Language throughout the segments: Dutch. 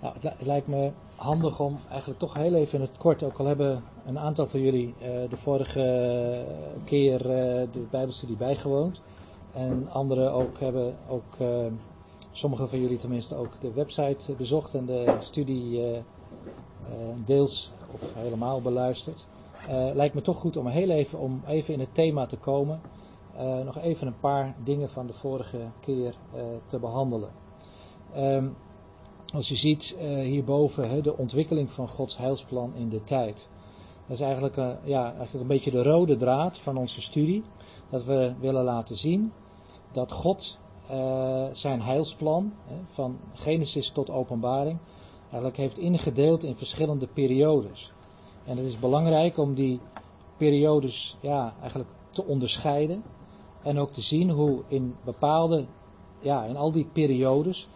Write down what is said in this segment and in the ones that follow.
Het, lijkt me handig om eigenlijk toch heel even in het kort, ook al hebben een aantal van jullie uh, de vorige keer uh, de Bijbelstudie bijgewoond. En anderen ook hebben, ook sommigen van jullie tenminste, ook de website bezocht en de studie deels of helemaal beluisterd. lijkt me toch goed om heel even, om even in het thema te komen. nog even een paar dingen van de vorige keer te behandelen. Um, als je ziet uh, hierboven de ontwikkeling van Gods heilsplan in de tijd. Dat is eigenlijk, uh, ja, eigenlijk een beetje de rode draad van onze studie. Dat we willen laten zien dat God uh, zijn heilsplan, van Genesis tot Openbaring, eigenlijk heeft ingedeeld in verschillende periodes. En het is belangrijk om die periodes ja, eigenlijk te onderscheiden. En ook te zien hoe in bepaalde, ja, in al die periodes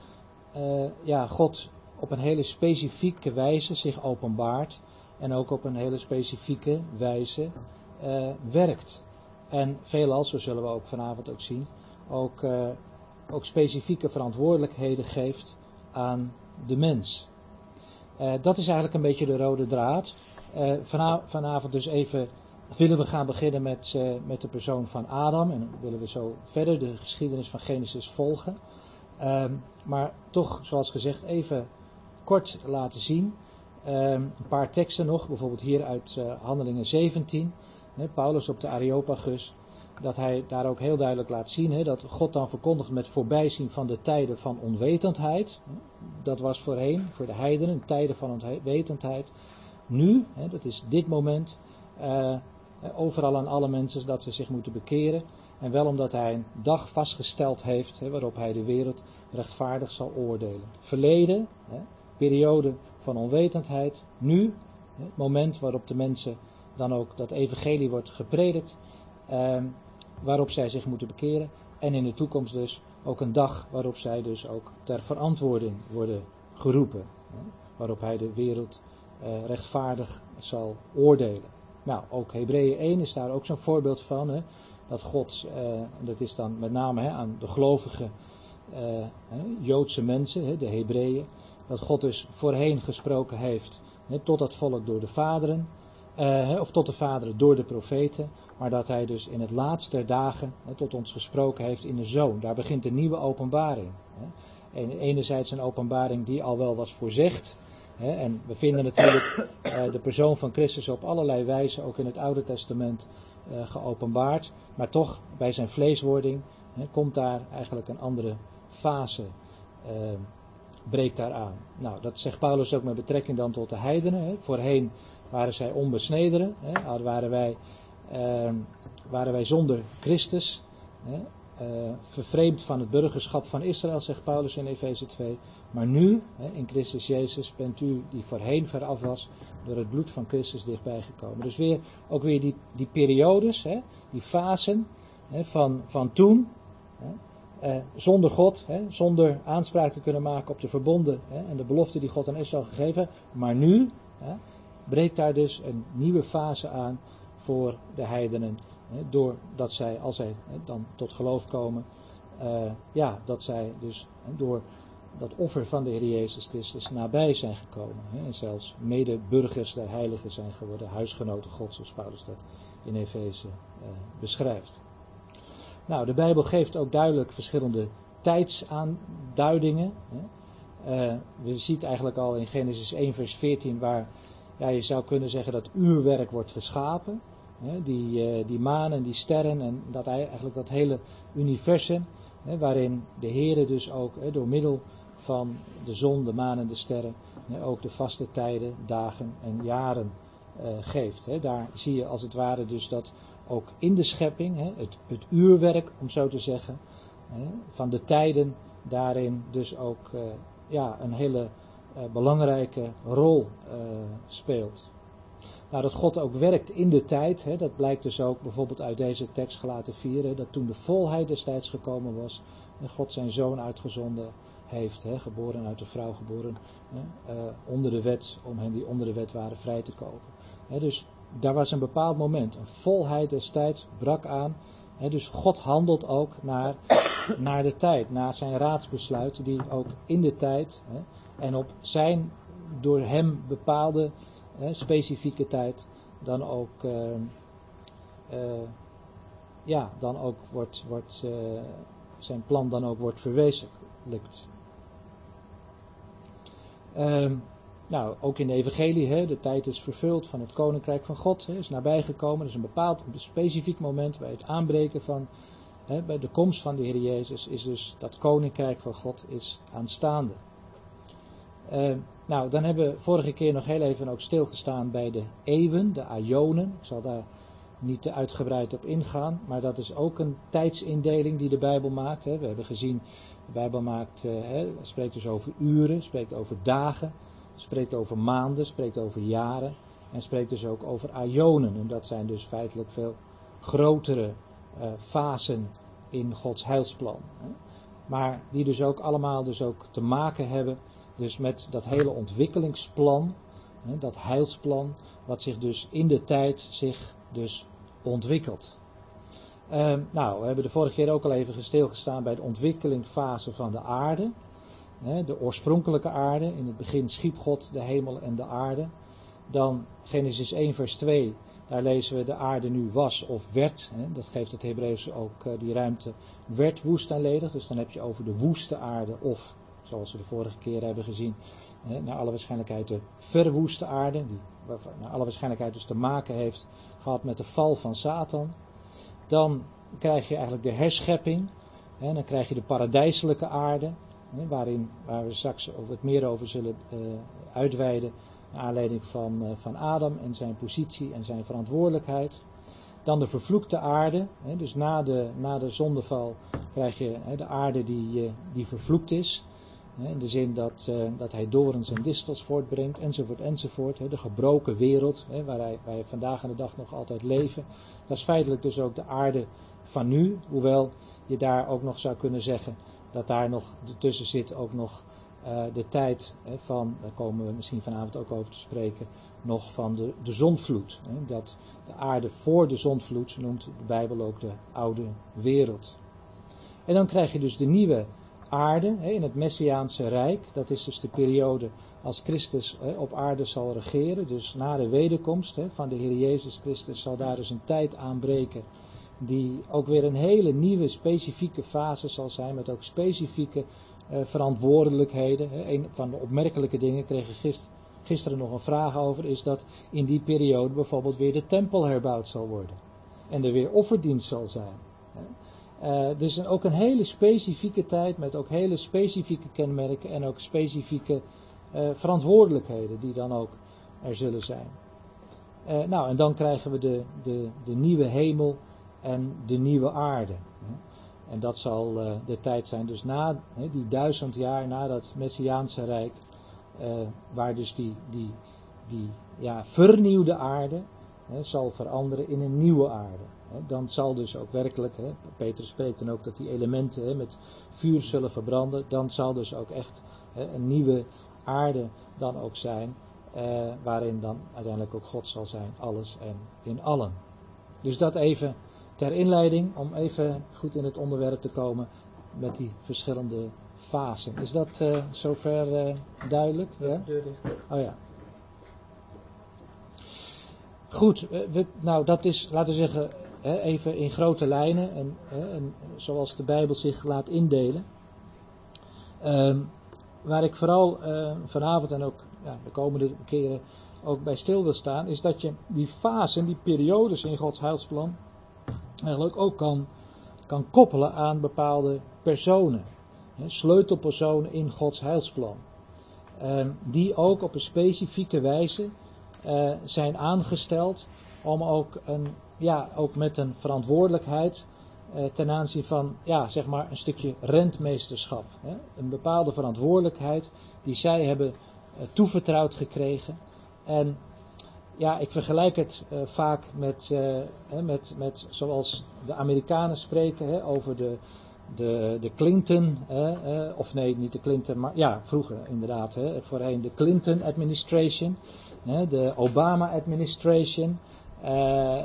uh, ja, God op een hele specifieke wijze zich openbaart en ook op een hele specifieke wijze uh, werkt. En veelal, zo zullen we ook vanavond ook zien, ook, uh, ook specifieke verantwoordelijkheden geeft aan de mens. dat is eigenlijk een beetje de rode draad. Vanavond dus even willen we gaan beginnen met, met de persoon van Adam en willen we zo verder de geschiedenis van Genesis volgen. Um, maar toch, zoals gezegd, even kort laten zien. Um, een paar teksten nog, bijvoorbeeld hier uit uh, Handelingen 17. Hè, Paulus op de Areopagus. Dat hij daar ook heel duidelijk laat zien dat God dan verkondigt met voorbijzien van de tijden van onwetendheid. Dat was voorheen, voor de heidenen, tijden van onwetendheid. Nu, dat is dit moment, uh, overal aan alle mensen dat ze zich moeten bekeren. En wel omdat hij een dag vastgesteld heeft hè, waarop hij de wereld rechtvaardig zal oordelen. Verleden, hè, periode van onwetendheid. Nu, hè, moment waarop de mensen dan ook dat evangelie wordt gepredikt. Eh, waarop zij zich moeten bekeren. En in de toekomst dus ook een dag waarop zij dus ook ter verantwoording worden geroepen. Waarop hij de wereld eh, rechtvaardig zal oordelen. Nou, ook Hebreeën 1 is daar ook zo'n voorbeeld van. Hè, dat God, uh, dat is dan met name hè, aan de gelovige uh, Joodse mensen, hè, de Hebreeën, dat God dus voorheen gesproken heeft hè, tot dat volk door de vaderen, uh, of tot de vaderen door de profeten, maar dat hij dus in het laatste der dagen tot ons gesproken heeft in de Zoon. Daar begint een nieuwe openbaring. En enerzijds een openbaring die al wel was voorzegd, en we vinden natuurlijk de persoon van Christus op allerlei wijzen, ook in het Oude Testament, geopenbaard. Maar toch, bij zijn vleeswording komt daar eigenlijk een andere fase, uh, breekt daar aan. Nou, dat zegt Paulus ook met betrekking dan tot de heidenen. Voorheen waren zij onbesnederen, hè, waren, wij, uh, waren wij zonder Christus. Uh, vervreemd van het burgerschap van Israël, zegt Paulus in Efeze 2. Maar nu, in Christus Jezus, bent u die voorheen veraf was, door het bloed van Christus dichtbij gekomen. Dus weer, ook weer die, die periodes, hè, die fasen hè, van, van toen, hè, eh, zonder God, zonder aanspraak te kunnen maken op de verbonden en de belofte die God aan Israël gegeven. Maar nu breekt daar dus een nieuwe fase aan voor de heidenen. Doordat zij, als zij dan tot geloof komen, uh, ja, dat zij dus door dat offer van de Heer Jezus Christus nabij zijn gekomen. En zelfs medeburgers der heiligen zijn geworden, huisgenoten God, zoals Paulus dat in Efeze uh, beschrijft. Nou, de Bijbel geeft ook duidelijk verschillende tijdsaanduidingen. Uh, we zien eigenlijk al in Genesis 1 vers 14 waar ja, je zou kunnen zeggen dat uurwerk wordt geschapen. Die, uh, die maan en die sterren en dat eigenlijk dat hele universum. Waarin de Heer dus ook door middel van de zon, de maan en de sterren ook de vaste tijden, dagen en jaren uh, geeft. Daar zie je als het ware dus dat ook in de schepping, het, het, uurwerk om zo te zeggen, van de tijden daarin dus ook uh, ja, een hele belangrijke rol speelt. Nou, dat God ook werkt in de tijd, hè, dat blijkt dus ook bijvoorbeeld uit deze tekst gelaten vieren, dat toen de volheid destijds gekomen was, en God zijn zoon uitgezonden heeft, hè, geboren uit de vrouw, geboren hè, uh, onder de wet, om hen die onder de wet waren vrij te kopen. Dus daar was een bepaald moment, een volheid destijds brak aan. Dus God handelt ook naar, naar de tijd, naar zijn raadsbesluiten die ook in de tijd En op zijn door hem bepaalde specifieke tijd dan ook, uh, ja, dan ook wordt, wordt uh, zijn plan dan ook wordt verwezenlijkt. Um, nou, ook in de evangelie, hè, de tijd is vervuld van het koninkrijk van God, hè, is nabijgekomen. Dat is een bepaald, een specifiek moment bij het aanbreken van, hè, bij de komst van de Heer Jezus, is dus dat koninkrijk van God is aanstaande. Uh, nou, dan hebben we vorige keer nog heel even ook stilgestaan bij de eeuwen, de aionen. Ik zal daar niet te uitgebreid op ingaan, maar dat is ook een tijdsindeling die de Bijbel maakt. We hebben gezien, de Bijbel maakt, hè, spreekt dus over uren, spreekt over dagen, spreekt over maanden, spreekt over jaren en spreekt dus ook over aionen. En dat zijn dus feitelijk veel grotere uh, fasen in Gods heilsplan. Maar die dus ook allemaal dus ook te maken hebben dus met dat hele ontwikkelingsplan, dat heilsplan, wat zich dus in de tijd zich dus ontwikkelt. Uh, nou, we hebben de vorige keer ook al even stilgestaan bij de ontwikkelingsfase van de aarde de oorspronkelijke aarde. In het begin schiep God de hemel en de aarde. Dan Genesis 1 vers 2, daar lezen we de aarde nu was of werd. Dat geeft het Hebreeuws ook, eh, die ruimte werd woest en ledig. Dus dan heb je over de woeste aarde of, zoals we de vorige keer hebben gezien, naar alle waarschijnlijkheid de verwoeste aarde. Die naar alle waarschijnlijkheid dus te maken heeft gehad met de val van Satan. Dan krijg je eigenlijk de herschepping. Dan krijg je de paradijselijke aarde waarin, waar we straks wat meer over zullen uh, uitweiden, naar aanleiding van, uh, van Adam en zijn positie en zijn verantwoordelijkheid. Dan de vervloekte aarde, hè, dus na de, na de zondeval krijg je hè, de aarde die, uh, die vervloekt is. In de zin dat, dat hij dorens en distels voortbrengt, enzovoort, enzovoort. de gebroken wereld, waar wij, vandaag aan de dag nog altijd leven. Dat is feitelijk dus ook de aarde van nu, hoewel je daar ook nog zou kunnen zeggen dat daar nog tussen zit ook nog uh, de tijd van, daar komen we misschien vanavond ook over te spreken, nog van de, de zonvloed. Dat de aarde voor de zonvloed noemt de Bijbel ook de oude wereld. En dan krijg je dus de nieuwe aarde in het Messiaanse Rijk. Dat is dus de periode als Christus op aarde zal regeren. Dus na de wederkomst van de Heer Jezus Christus zal daar dus een tijd aanbreken die ook weer een hele nieuwe specifieke fase zal zijn met ook specifieke uh, verantwoordelijkheden. Een van de opmerkelijke dingen kreeg ik gisteren nog een vraag over, is dat in die periode bijvoorbeeld weer de tempel herbouwd zal worden. En er weer offerdienst zal zijn. Uh, dus ook een hele specifieke tijd met ook hele specifieke kenmerken en ook specifieke uh, verantwoordelijkheden die dan ook er zullen zijn. Uh, nou, en dan krijgen we de, de, de nieuwe hemel en de nieuwe aarde. En dat zal de tijd zijn, dus na die duizend jaar na dat Messiaanse Rijk, waar dus die, die, die ja, vernieuwde aarde zal veranderen in een nieuwe aarde. Dan zal dus ook werkelijk, Peter spreekt dan ook dat die elementen met vuur zullen verbranden, dan zal dus ook echt een nieuwe aarde dan ook zijn, uh, waarin dan uiteindelijk ook God zal zijn, alles en in allen. Dus dat even ter inleiding, om even goed in het onderwerp te komen met die verschillende fasen. Is dat uh, zover uh, duidelijk? Ja? Oh ja. Goed, eh, we, nou dat is, laten we zeggen, hè, even in grote lijnen en, hè, en, zoals de Bijbel zich laat indelen. Um, waar ik vooral uh, vanavond en ook ja, de komende keren ook bij stil wil staan, is dat je die fasen, die periodes in Gods heilsplan, eigenlijk ook kan, kan koppelen aan bepaalde personen. sleutelpersonen in Gods heilsplan. Ehm, die ook op een specifieke wijze eh, zijn aangesteld om ook, een, ja, ook met een verantwoordelijkheid uh, ten aanzien van ja, zeg maar een stukje rentmeesterschap. Hè? Een bepaalde verantwoordelijkheid die zij hebben uh, toevertrouwd gekregen. En ja, ik vergelijk het vaak met, met, met zoals de Amerikanen spreken hè, over de, de, de Clinton, uh, of nee, niet de Clinton, maar ja, vroeger inderdaad, hè, voorheen de Clinton administration, de Obama administration,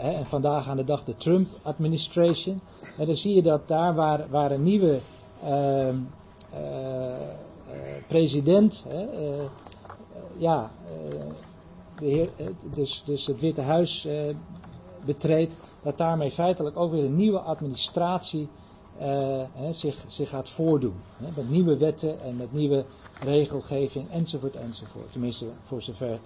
en vandaag aan de dag de Trump administration. En dan zie je dat daar waar, een nieuwe ehm, president, ja, de heer, dus, dus het Witte Huis betreedt, dat daarmee feitelijk ook weer een nieuwe administratie zich, zich gaat voordoen. met nieuwe wetten en met nieuwe regelgeving enzovoort enzovoort. Tenminste, voor zover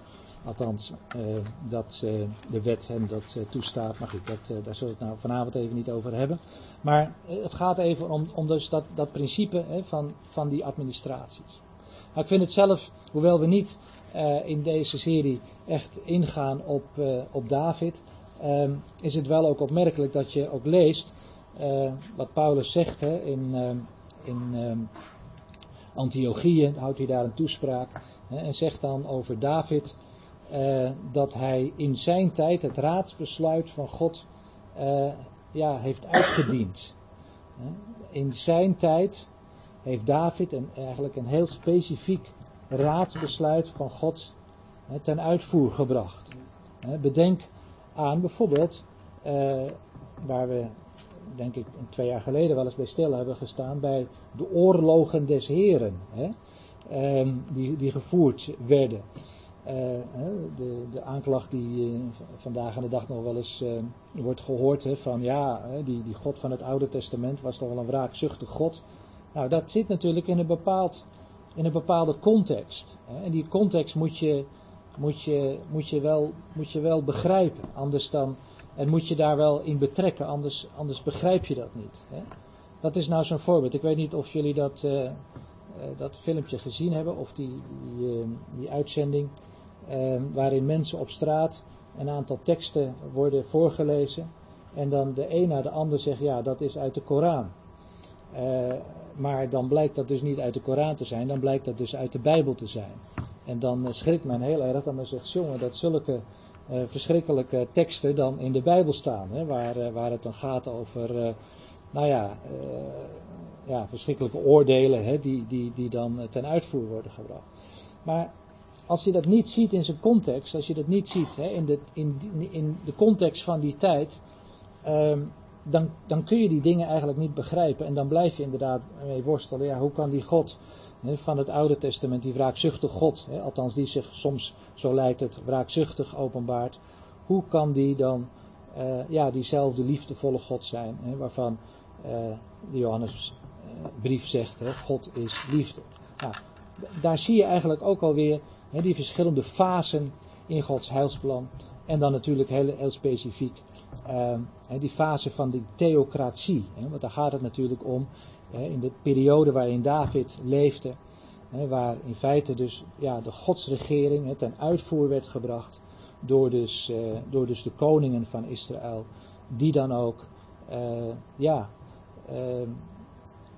althans uh, dat uh, de wet hem dat uh, toestaat. Maar goed, dat, daar zullen we het nou vanavond even niet over hebben. Maar het gaat even om, om dus dat, dat principe hè, van, van die administraties. Maar ik vind het zelf, hoewel we niet in deze serie echt ingaan op, op David, ehm, is het wel ook opmerkelijk dat je ook leest wat Paulus zegt hè, in, in ehm, Antiochieën houdt hij daar een toespraak en zegt dan over David uh, dat hij in zijn tijd het raadsbesluit van God uh, ja, heeft uitgediend. In zijn tijd heeft David een, eigenlijk een heel specifiek raadsbesluit van God ten uitvoer gebracht. Bedenk aan bijvoorbeeld, waar we denk ik twee jaar geleden wel eens bij stil hebben gestaan, bij de oorlogen des Heren, hè, ehm, die, die gevoerd werden. Uh, de, de, aanklacht die uh, vandaag aan de dag nog wel eens uh, wordt gehoord, hè, van ja, die, die God van het Oude Testament was toch wel een wraakzuchtig God. Nou, dat zit natuurlijk in een, bepaald, in een bepaalde context. En die context moet je, moet, je, moet, je wel, moet je wel begrijpen, anders dan, en moet je daar wel in betrekken, anders, anders begrijp je dat niet. Hè. Dat is nou zo'n voorbeeld. Ik weet niet of jullie dat, dat filmpje gezien hebben, of die, die, die uitzending eh, waarin mensen op straat een aantal teksten worden voorgelezen. En dan de een naar de ander zegt, ja, dat is uit de Koran. Uh, maar dan blijkt dat dus niet uit de Koran te zijn, dan blijkt dat dus uit de Bijbel te zijn. En dan uh, schrikt men heel erg, dan zegt jongen, dat zulke uh, verschrikkelijke teksten dan in de Bijbel staan. Hè, waar, waar het dan gaat over, nou ja, ja, verschrikkelijke oordelen hè, die, die, die dan ten uitvoer worden gebracht. Maar als je dat niet ziet in zijn context, als je dat niet ziet hè, in, de, in, in de context van die tijd, um, dan, dan kun je die dingen eigenlijk niet begrijpen. En dan blijf je inderdaad mee worstelen. Ja, hoe kan die God hè, van het Oude Testament, die wraakzuchtig God, hè, althans die zich soms, zo lijkt het, wraakzuchtig openbaart, hoe kan die dan uh, ja, diezelfde liefdevolle God zijn, waarvan uh, de Johannesbrief uh, zegt, God is liefde. Nou, daar zie je eigenlijk ook alweer die verschillende fasen in Gods heilsplan. En dan natuurlijk heel, heel specifiek uh, die fase van de theocratie. Want daar gaat het natuurlijk om. In de periode waarin David leefde. Waar in feite dus ja, de godsregering ten uitvoer werd gebracht. Door dus, uh, door dus de koningen van Israël. Die dan ook, uh, ja, ehm,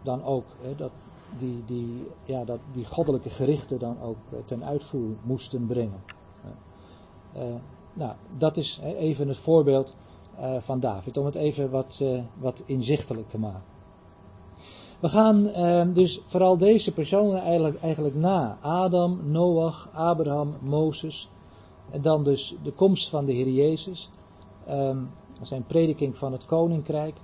dan ook dat, die, die, ja, dat die goddelijke gerichten dan ook eh, ten uitvoer moesten brengen. Uh, nou, dat is even het voorbeeld uh, van David, om het even wat, wat inzichtelijk te maken. We gaan ehm, dus vooral deze personen eigenlijk, eigenlijk na. Adam, Noach, Abraham, Mozes. En dan dus de komst van de Heer Jezus. Um, zijn prediking van het koninkrijk.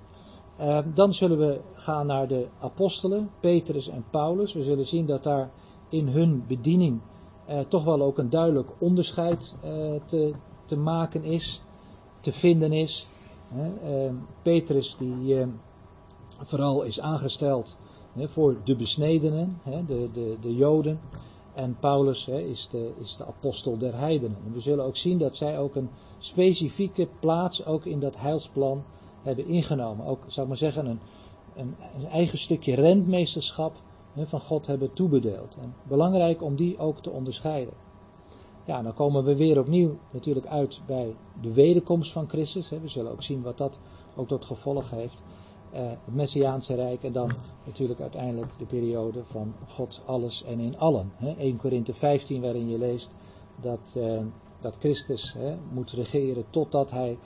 Uh, dan zullen we gaan naar de apostelen, Petrus en Paulus. We zullen zien dat daar in hun bediening uh, toch wel ook een duidelijk onderscheid uh, te, te, maken is, te vinden is. Ehm, Petrus die ehm, vooral is aangesteld voor de besnedenen, de, de, de Joden. En Paulus is, de, is de apostel der heidenen. En we zullen ook zien dat zij ook een specifieke plaats ook in dat heilsplan hebben ingenomen. Ook, zou ik maar zeggen, een, een, een eigen stukje rentmeesterschap van God hebben toebedeeld. En belangrijk om die ook te onderscheiden. Ja, dan komen we weer opnieuw natuurlijk uit bij de wederkomst van Christus. We zullen ook zien wat dat ook tot gevolg heeft. Uh, het Messiaanse Rijk en dan natuurlijk uiteindelijk de periode van God alles en in allen. 1 Korinthe 15 waarin je leest dat, uh, dat Christus moet regeren totdat hij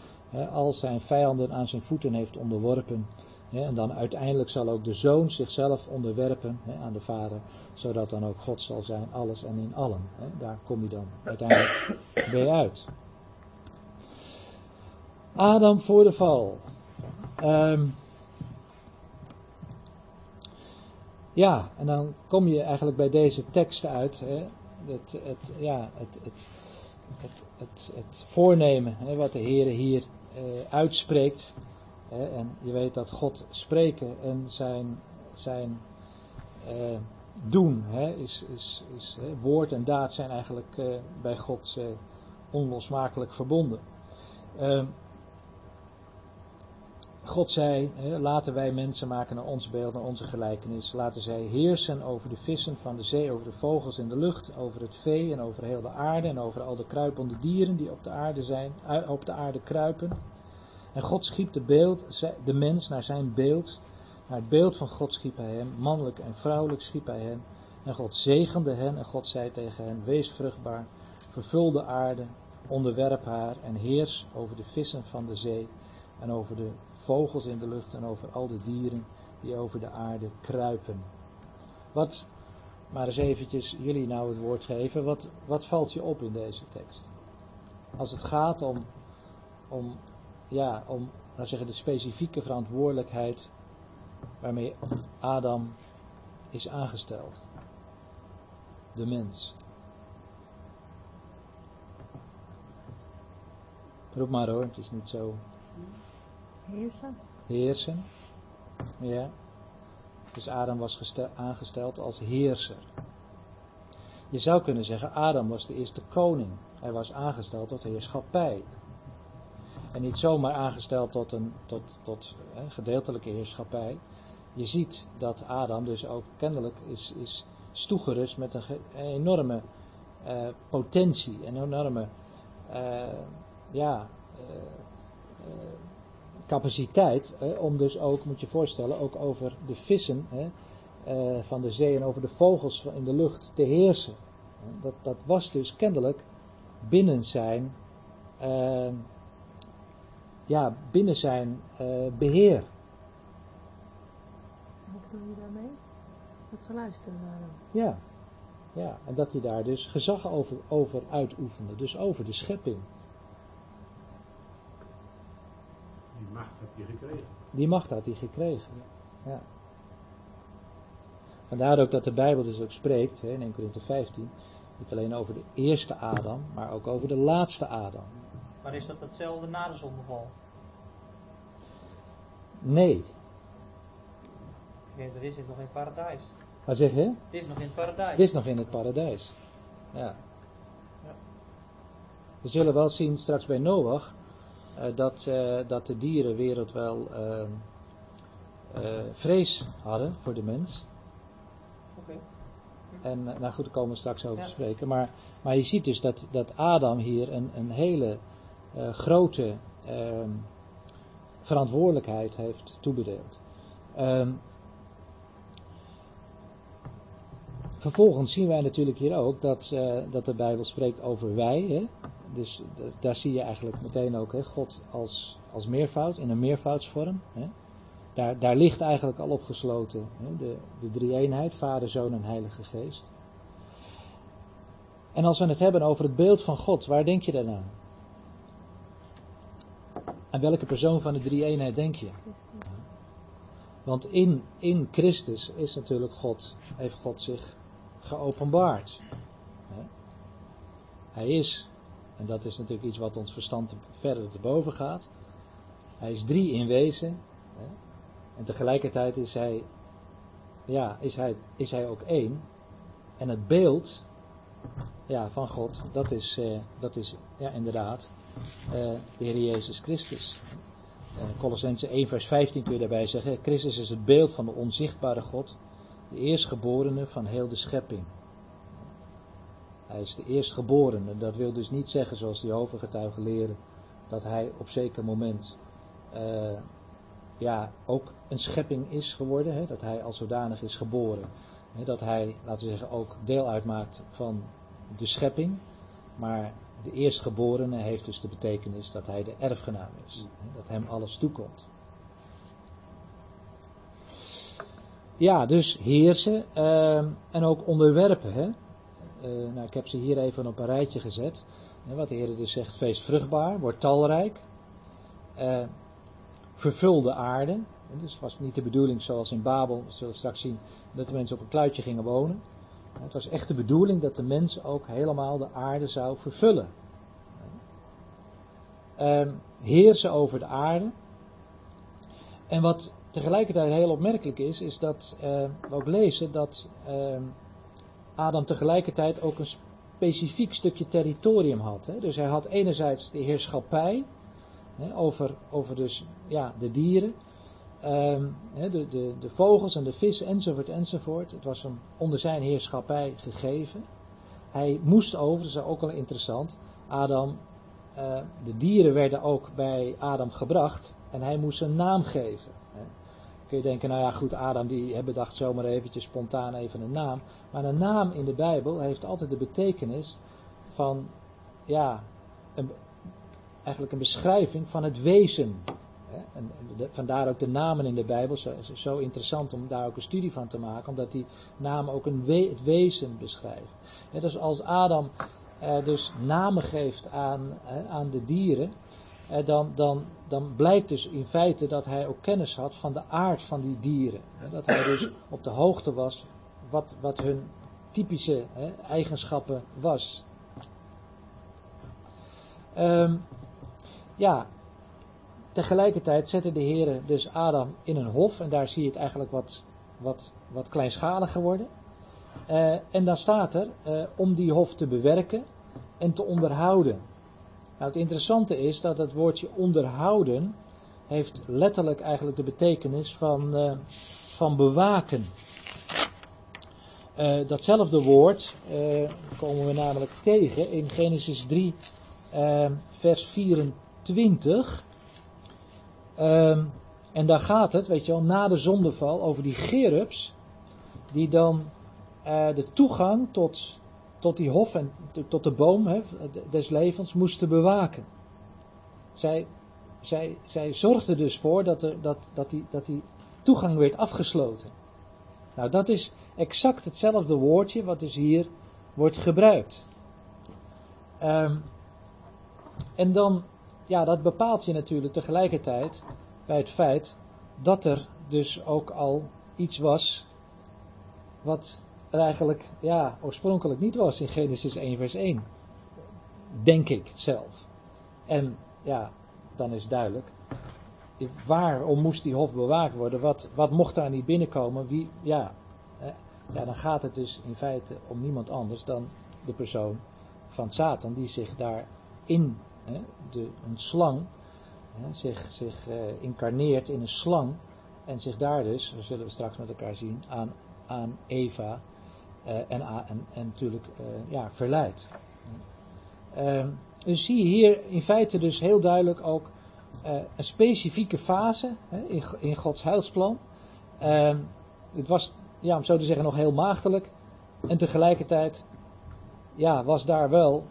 al zijn vijanden aan zijn voeten heeft onderworpen. en dan uiteindelijk zal ook de zoon zichzelf onderwerpen aan de vader, zodat dan ook God zal zijn, alles en in allen. daar kom je dan uiteindelijk bij uit. Adam voor de val. Um, ja, en dan kom je eigenlijk bij deze tekst uit. Hè, het, het, ja, het, het, het, het, voornemen hè, wat de Heer hier uitspreekt. Hè, en je weet dat God spreken en zijn, zijn eh, doen is, is, is woord en daad zijn eigenlijk eh, bij God eh, onlosmakelijk verbonden. God zei, laten wij mensen maken naar ons beeld, naar onze gelijkenis. Laten zij heersen over de vissen van de zee, over de vogels in de lucht, over het vee en over heel de aarde en over al de kruipende dieren die op de aarde zijn, op de aarde kruipen. En God schiep de, beeld, de mens naar zijn beeld. Naar het beeld van God schiep hij hem, mannelijk en vrouwelijk schiep hij hen. En God zegende hen en God zei tegen hen, wees vruchtbaar, vervul de aarde, onderwerp haar en heers over de vissen van de zee en over de vogels in de lucht en over al de dieren die over de aarde kruipen. Wat, maar eens eventjes jullie nou het woord geven, wat, wat valt je op in deze tekst? Als het gaat om, om, ja, om laten zeggen, de specifieke verantwoordelijkheid waarmee Adam is aangesteld. De mens. Roep maar hoor, het is niet zo Heersen. Heersen. Ja. Dus Adam was aangesteld als heerser. Je zou kunnen zeggen, Adam was de eerste koning. Hij was aangesteld tot heerschappij. En niet zomaar aangesteld tot een tot, tot, hè, gedeeltelijke heerschappij. Je ziet dat Adam dus ook kennelijk is, is, met een, enorme uh, potentie, een enorme uh, ja, uh, capaciteit om dus ook, moet je voorstellen, ook over de vissen hè, uh, van de zee en over de vogels in de lucht te heersen. Dat, dat was dus kennelijk binnen zijn, uh, ja, binnen zijn uh, beheer. Wat bedoel je daarmee? Dat ze luisteren naar hem. Ja, ja, en dat hij daar dus gezag over, over uitoefende, dus over de schepping. Die macht had hij gekregen. Die macht had hij gekregen. Ja. Vandaar ook dat de Bijbel dus ook spreekt, in 1 Corinthië 15, niet alleen over de eerste Adam, maar ook over de laatste Adam. Maar is dat hetzelfde na de zondeval? Nee. Nee, er is het nog in het paradijs. Wat zeg je? Het is nog in het paradijs. Het is nog in het paradijs. Ja. ja. We zullen wel zien straks bij Noach dat, uh, dat de dierenwereld wel uh, vrees hadden voor de mens. Okay. En nou goed, daar komen we straks over ja. spreken. Maar, maar je ziet dus dat, dat Adam hier een, een hele grote ehm, verantwoordelijkheid heeft toebedeeld. Um, vervolgens zien wij natuurlijk hier ook dat, dat de Bijbel spreekt over wij. Hè? Dus daar zie je eigenlijk meteen ook hè, God als, als meervoud, in een meervoudsvorm. Hè. Daar, daar ligt eigenlijk al opgesloten hè, de, de drie-eenheid, Vader, Zoon en Heilige Geest. En als we het hebben over het beeld van God, waar denk je dan aan? Aan welke persoon van de drie-eenheid denk je? Want in, in Christus is natuurlijk God, heeft God zich geopenbaard. Hij is en dat is natuurlijk iets wat ons verstand verder te boven gaat. Hij is drie in wezen. Hè? En tegelijkertijd is hij, ja, is hij, is hij ook één. En het beeld ja, van God, dat is, eh, dat is ja, inderdaad eh, de Heer Jezus Christus. Uh, Colossense 1 vers 15 kun je daarbij zeggen. Christus is het beeld van de onzichtbare God. De eerstgeborene van heel de schepping. Hij is de eerstgeborene. Dat wil dus niet zeggen, zoals de Jehovah-getuigen leren, dat hij op zeker moment uh, ja, ook een schepping is geworden. Hè, dat hij als zodanig is geboren. Hè, dat hij, laten we zeggen, ook deel uitmaakt van de schepping. Maar de eerstgeborene heeft dus de betekenis dat hij de erfgenaam is. Dat hem alles toekomt. Ja, dus heersen uh, en ook onderwerpen. Hè? Uh, nou, ik heb ze hier even op een rijtje gezet. wat de Heer dus zegt, wees vruchtbaar, word talrijk. Uh, vervul de aarde. Dus het was niet de bedoeling, zoals in Babel, we zullen straks zien, dat de mensen op een kluitje gingen wonen. Het was echt de bedoeling dat de mens ook helemaal de aarde zou vervullen. Ehm, heersen over de aarde. En wat tegelijkertijd heel opmerkelijk is, is dat eh, we ook lezen dat ehm, Adam tegelijkertijd ook een specifiek stukje territorium had. Hè. Dus hij had enerzijds de heerschappij hè, over, over dus, ja, de dieren, ehm, hè, de, de, de vogels en de vissen enzovoort enzovoort. Het was hem onder zijn heerschappij gegeven. Hij moest over, dat is ook al interessant, Adam, uh, de dieren werden ook bij Adam gebracht en hij moest een naam geven. Kun je denken, nou ja goed, Adam die bedacht zomaar eventjes spontaan even een naam. Maar een naam in de Bijbel heeft altijd de betekenis van, ja, een, eigenlijk een beschrijving van het wezen. En vandaar ook de namen in de Bijbel, zo, zo interessant om daar ook een studie van te maken, omdat die namen ook een het wezen beschrijven. dus als Adam eh, dus namen geeft aan, aan de dieren, dan, dan, dan blijkt dus in feite dat hij ook kennis had van de aard van die dieren. Dat hij dus op de hoogte was wat, wat hun typische hè, eigenschappen was. Um, ja, tegelijkertijd zette de Heer dus Adam in een hof en daar zie je het eigenlijk wat, wat, wat kleinschaliger worden. Uh, en dan staat er uh, om die hof te bewerken en te onderhouden. Nou, het interessante is dat het woordje onderhouden heeft letterlijk eigenlijk de betekenis van, uh, van bewaken. Uh, datzelfde woord uh, komen we namelijk tegen in Genesis 3, vers 24. Ehm, en daar gaat het, weet je wel, na de zondeval over die gerubs, die dan de toegang tot tot die hof en tot de boom hè, des levens moesten bewaken. Zij, zij, zij zorgden dus voor dat, er, dat, dat, die, dat die toegang werd afgesloten. Nou, dat is exact hetzelfde woordje wat dus hier wordt gebruikt. Um, en dan, ja, dat bepaalt je natuurlijk tegelijkertijd bij het feit dat er dus ook al iets was wat er eigenlijk ja, oorspronkelijk niet was in Genesis 1 vers 1. Denk ik zelf. En ja, dan is duidelijk. Waarom moest die hof bewaakt worden? Wat, wat mocht daar niet binnenkomen? Wie, ja, ja, dan gaat het dus in feite om niemand anders dan de persoon van Satan die zich daarin, hè, de, een slang, hè, zich, zich uh, incarneert in een slang en zich daar dus, dat zullen we straks met elkaar zien, aan, aan Eva en, en, en, natuurlijk uh, ja, verleid. Uh, dus zie je hier in feite dus heel duidelijk ook een specifieke fase in, in, Gods heilsplan. Ehm, het was, ja, om zo te zeggen, nog heel maagdelijk. En tegelijkertijd ja, was daar wel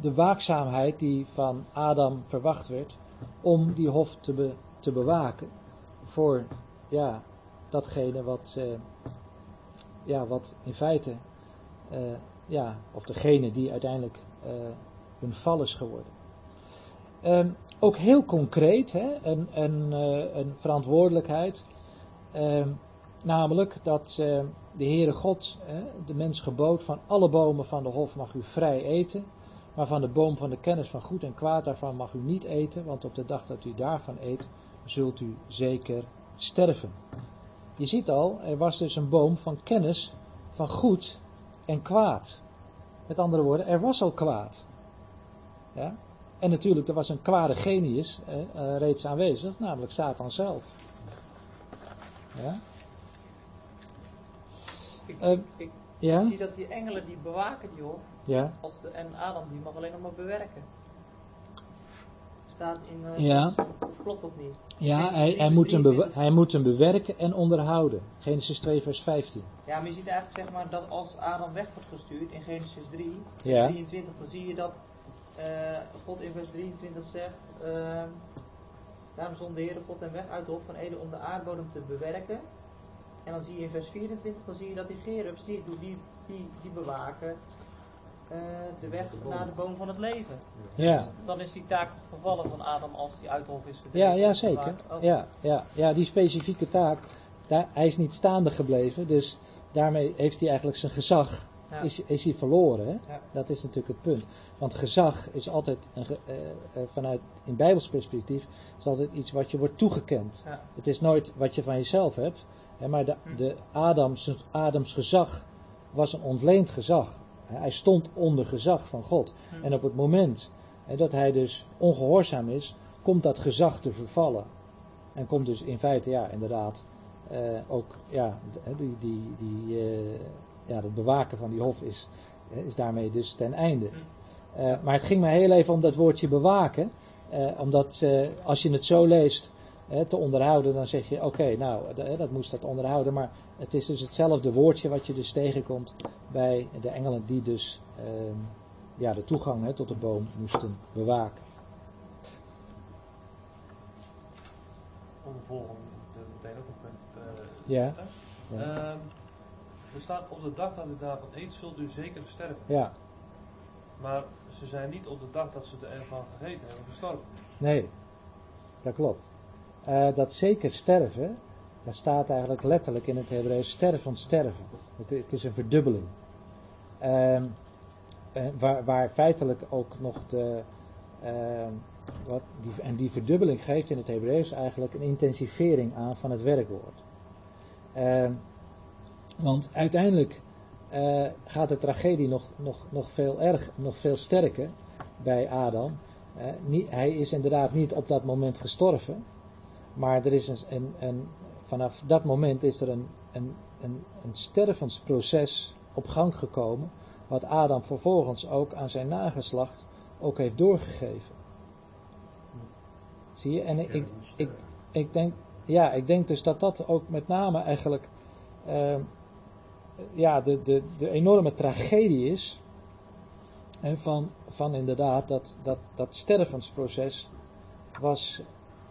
de waakzaamheid die van Adam verwacht werd om die hof te, te bewaken voor ja, datgene wat, ja, wat in feite, uh, ja, of degene die uiteindelijk uh, hun val is geworden. Um, ook heel concreet, hè, een, een, uh, een verantwoordelijkheid, um, namelijk dat de Heere God de mens gebood van alle bomen van de hof mag u vrij eten, maar van de boom van de kennis van goed en kwaad daarvan mag u niet eten, want op de dag dat u daarvan eet, zult u zeker sterven. Je ziet al, er was dus een boom van kennis van goed en kwaad. Met andere woorden, er was al kwaad. Ja? En natuurlijk, er was een kwade genius eh, reeds aanwezig, namelijk Satan zelf. Ja? Ik, Uh, ik ja? zie dat die engelen die bewaken die hof, Ja, als en Adam die mag alleen nog maar bewerken. Staat in. eh, Ja. Klopt dat niet? ja hij, 3 hij, moet hem bewa- 23. hij moet hem bewerken en onderhouden. Genesis 2 vers 15. Ja, maar je ziet eigenlijk zeg maar dat als Adam weg wordt gestuurd in Genesis 3, Ja. 23, dan zie je dat eh, God in vers 23 zegt, ehm, daarom zond de Heere God hem weg uit de hof van Eden om de aardbodem te bewerken. En dan zie je in vers 24, dan zie je dat die gerubs, die, die, die, die bewaken eh, de weg naar de boom van het leven. Ja, Dan is die taak vervallen van Adam als die uit de hof is geweest. ja, ja zeker. Oh. Ja, ja, ja, die specifieke taak, daar, hij is niet staande gebleven, dus daarmee heeft hij eigenlijk zijn gezag, Ja. is, is hij verloren. Hè? Ja. Dat is natuurlijk het punt. Want gezag is altijd, een, eh, eh, vanuit in Bijbels perspectief, is altijd iets wat je wordt toegekend. Ja. Het is nooit wat je van jezelf hebt. Hè, maar de, Hm. de Adams, Adams gezag was een ontleend gezag. Hij stond onder gezag van God. Hm. En op het moment dat hij dus ongehoorzaam is, komt dat gezag te vervallen. En komt dus in feite, ja, inderdaad, eh, ook, ja, die, die, die, eh, ja, het bewaken van die hof is, is daarmee dus ten einde. Eh, maar het ging me heel even om dat woordje bewaken. omdat als je het zo leest, hè, te onderhouden, dan zeg je, oké, nou, dat moest dat onderhouden. Maar het is dus hetzelfde woordje wat je dus tegenkomt bij de engelen die dus ehm, ja, de toegang hè, tot de boom moesten bewaken. Om de volgende meteen ook een punt eh, Ja. Ja. Ehm, er staat op de dag dat u daarvan eet, zult u zeker sterven. Ja, Maar ze zijn niet op de dag dat ze ervan gegeten hebben gestorven. nee, dat klopt. Eh, dat zeker sterven, daar staat eigenlijk letterlijk in het Hebreeuws sterven sterven. Het, het is een verdubbeling. Ehm, eh, waar, waar feitelijk ook nog de. ehm, wat die, en die verdubbeling geeft in het Hebreeuws eigenlijk een intensivering aan van het werkwoord. Ehm, want uiteindelijk eh, gaat de tragedie nog, nog, nog veel erg, nog veel sterker bij Adam. Hij is inderdaad niet op dat moment gestorven, maar er is een, een, een, vanaf dat moment is er een, een, een, een stervensproces op gang gekomen, wat Adam vervolgens ook aan zijn nageslacht ook heeft doorgegeven. Zie je? En ik, ik, ik, ik denk, ja, ik denk dus dat dat ook met name eigenlijk eh, ja, de, de, de enorme tragedie is hè, van, van inderdaad dat, dat, dat stervensproces was,